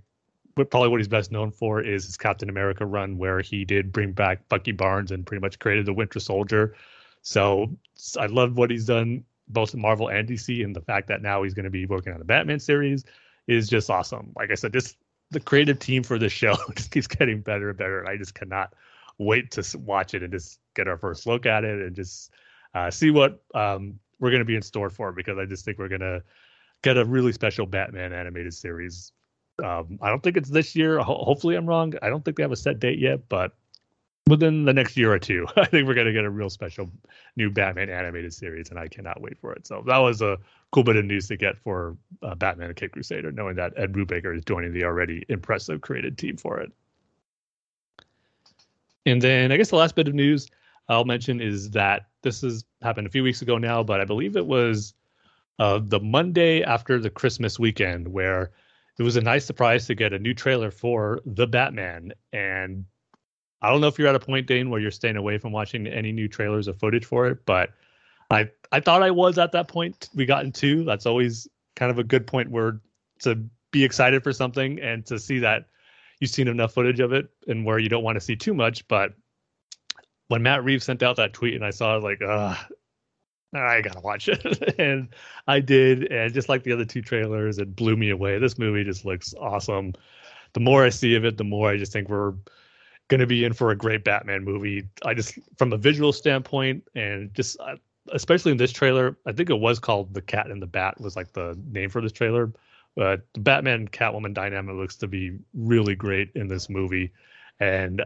probably what he's best known for is his Captain America run, where he did bring back Bucky Barnes and pretty much created the Winter Soldier. So I love what he's done both in Marvel and DC, and the fact that now he's going to be working on a Batman series is just awesome. Like I said, this the creative team for this (laughs) show just keeps getting better and better, and I just cannot wait to watch it and just get our first look at it and just uh, see what um, we're going to be in store for because I just think we're going to get a really special Batman animated series. Um, I don't think it's this year. Ho- hopefully, I'm wrong. I don't think they have a set date yet, but within the next year or two, (laughs) I think we're going to get a real special new Batman animated series, and I cannot wait for it. So that was a cool bit of news to get for uh, Batman and Caped Crusader, knowing that Ed Brubaker is joining the already impressive created team for it. And then I guess the last bit of news I'll mention is that this has happened a few weeks ago now, but I believe it was uh, the Monday after the Christmas weekend where it was a nice surprise to get a new trailer for The Batman. And I don't know if you're at a point, Dane, where you're staying away from watching any new trailers or footage for it, but I I thought I was at that point we got into. That's always kind of a good point where to be excited for something and to see that you've seen enough footage of it and where you don't want to see too much. But when Matt Reeves sent out that tweet and I saw it like, uh I gotta watch it. (laughs) and I did, and just like the other two trailers, it blew me away. This movie just looks awesome. The more I see of it, the more I just think we're gonna be in for a great Batman movie. I just from a visual standpoint and just uh, especially in this trailer, I think it was called The Cat and the Bat was like the name for this trailer. But the Batman Catwoman dynamic looks to be really great in this movie, and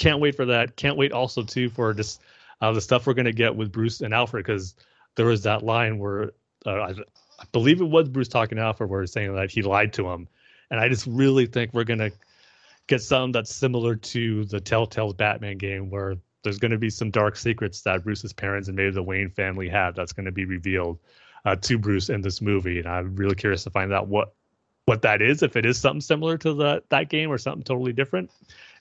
can't wait for that. Can't wait also too for just uh, the stuff we're gonna get with Bruce and Alfred because there was that line where uh, I, I believe it was Bruce talking to Alfred where he's saying that he lied to him, and I just really think we're gonna get something that's similar to the Telltale's Batman game, where there's to be some dark secrets that Bruce's parents and maybe the Wayne family have that's to be revealed uh, to Bruce in this movie, and I'm really curious to find out what what that is, if it is something similar to the that game or something totally different,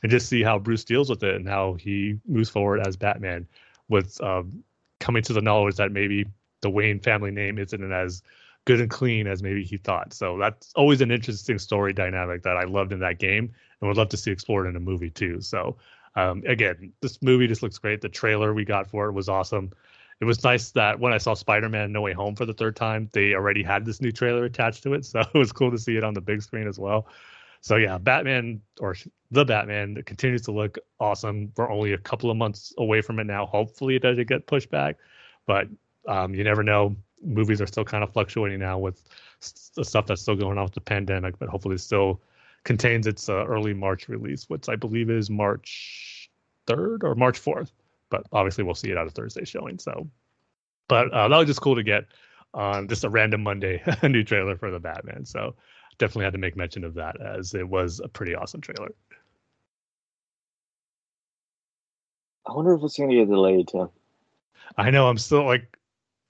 and just see how Bruce deals with it and how he moves forward as Batman with um, coming to the knowledge that maybe the Wayne family name isn't as good and clean as maybe he thought. So that's always an interesting story dynamic that I loved in that game and would love to see explored in a movie too. So um, again, this movie just looks great. The trailer we got for it was awesome. It was nice that when I saw Spider-Man No Way Home for the third time, they already had this new trailer attached to it, (laughs) so it was cool to see it on the big screen as well. So yeah, Batman or the Batman continues to look awesome. We're only a couple of months away from it now. Hopefully, it doesn't get pushed back, but um, you never know. Movies are still kind of fluctuating now with the stuff that's still going on with the pandemic, but hopefully, it still contains its uh, early March release, which I believe is March third or March fourth. But obviously, we'll see it out a Thursday showing. So, but uh, that was just cool to get on just a random Monday (laughs) a new trailer for the Batman. So definitely had to make mention of that as it was a pretty awesome trailer. I wonder if it's going to get delayed, Tim. I know. I'm still like,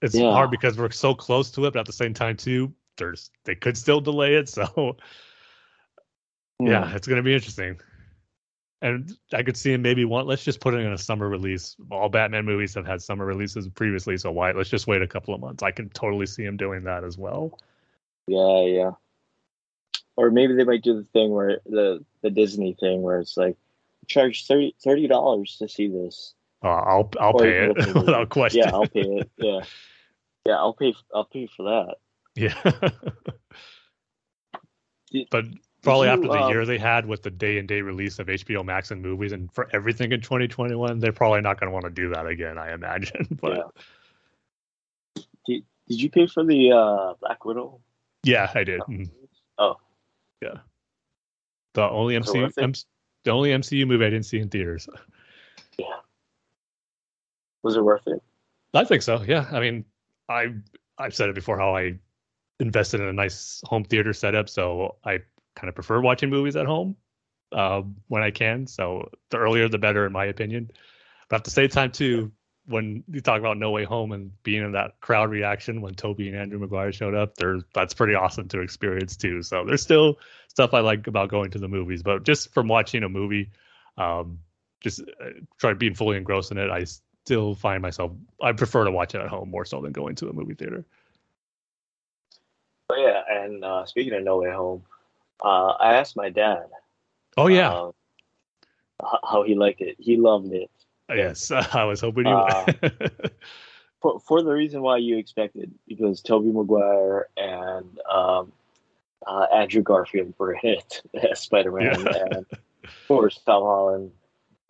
it's yeah. hard because we're so close to it, but at the same time, too, there's they could still delay it. (laughs) So, yeah, yeah it's going to be interesting. And I could see him maybe want. Let's just put it in a summer release. All Batman movies have had summer releases previously, so why? Let's just wait a couple of months. I can totally see him doing that as well. Yeah, yeah or maybe they might do the thing where the the Disney thing where it's like charge 30 dollars to see this. Uh, I'll I'll or pay it (laughs) without question. Yeah, I'll pay it. Yeah, yeah, I'll pay. I'll pay for that. Yeah. (laughs) but probably you, after the um, year they had with the day and day release of HBO Max and movies, and for everything in 2021, they're probably not going to want to do that again. I imagine. (laughs) but yeah. did, did you pay for the uh, Black Widow? Yeah, I did. Mm-hmm. Oh, yeah. The only MCU, M- the only MCU movie I didn't see in theaters. Yeah. Was it worth it? I think so. Yeah. I mean, I I've said it before how I invested in a nice home theater setup, so I kind of prefer watching movies at home uh, when I can. So the earlier the better, in my opinion. But at the same time, too, when you talk about No Way Home and being in that crowd reaction when Tobey and Andrew Maguire showed up, there that's pretty awesome to experience too. So there's still stuff I like about going to the movies, but just from watching a movie, um, just uh, try being fully engrossed in it, I still find myself I prefer to watch it at home more so than going to a movie theater. Oh yeah, and uh, speaking of No Way Home, uh, I asked my dad. Oh yeah. Um, how he liked it. He loved it. Yes, (laughs) I was hoping you. Uh, (laughs) for, for the reason why you expected, because Tobey Maguire and um, uh, Andrew Garfield were in it (laughs) as Spider Man, yeah. and of course Tom Holland,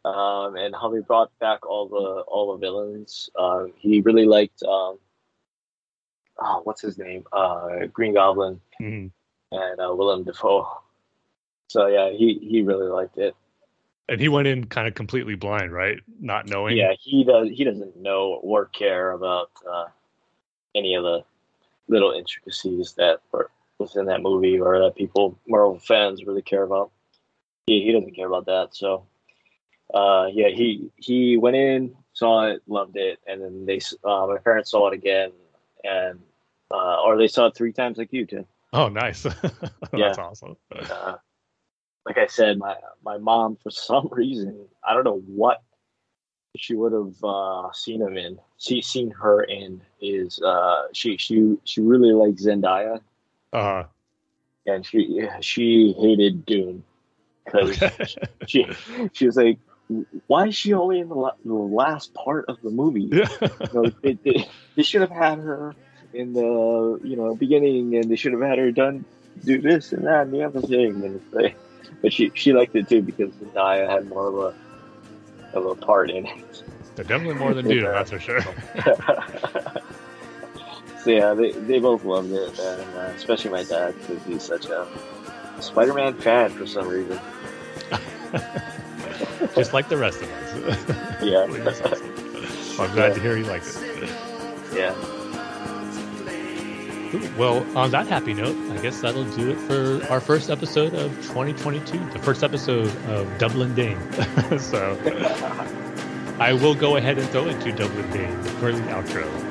um, and how they brought back all the all the villains. Uh, he really liked um, oh, what's his name, uh, Green Goblin, mm-hmm. And uh, Willem Dafoe. So yeah, he he really liked it and he went in kind of completely blind, right? Not knowing. Yeah, he does. He doesn't know or care about uh, any of the little intricacies that were within that movie or that people, Marvel fans, really care about. He he doesn't care about that. So, uh, yeah, he he went in, saw it, loved it, and then they uh, my parents saw it again, and uh, or they saw it three times like you did. Oh, nice. (laughs) That's yeah. awesome. Uh, like I said, my my mom for (laughs) some reason I don't know what she would have uh, seen him in, see, seen her in is uh, she she she really liked Zendaya, uh-huh. and she she hated Dune because okay. she she was like, why is she only in the, la- the last part of the movie? (laughs) Yeah. you know, they, they, they should have had her in the you know beginning, and they should have had her done do this and that and the other thing, and it's like but she she liked it too because Zendaya had more of a of a part in it. They're definitely more than Dune, that's for sure. (laughs) so yeah, they, they both loved it, and uh, especially my dad because he's such a Spider-Man fan for some reason. (laughs) Just like the rest of us. yeah. well, (laughs) I'm glad yeah. to hear you liked it. Yeah. Well, on that happy note, I guess that'll do it for our first episode of 2022, the first episode of Dublin Dane. (laughs) so I will go ahead and throw it to Dublin Dane for the outro.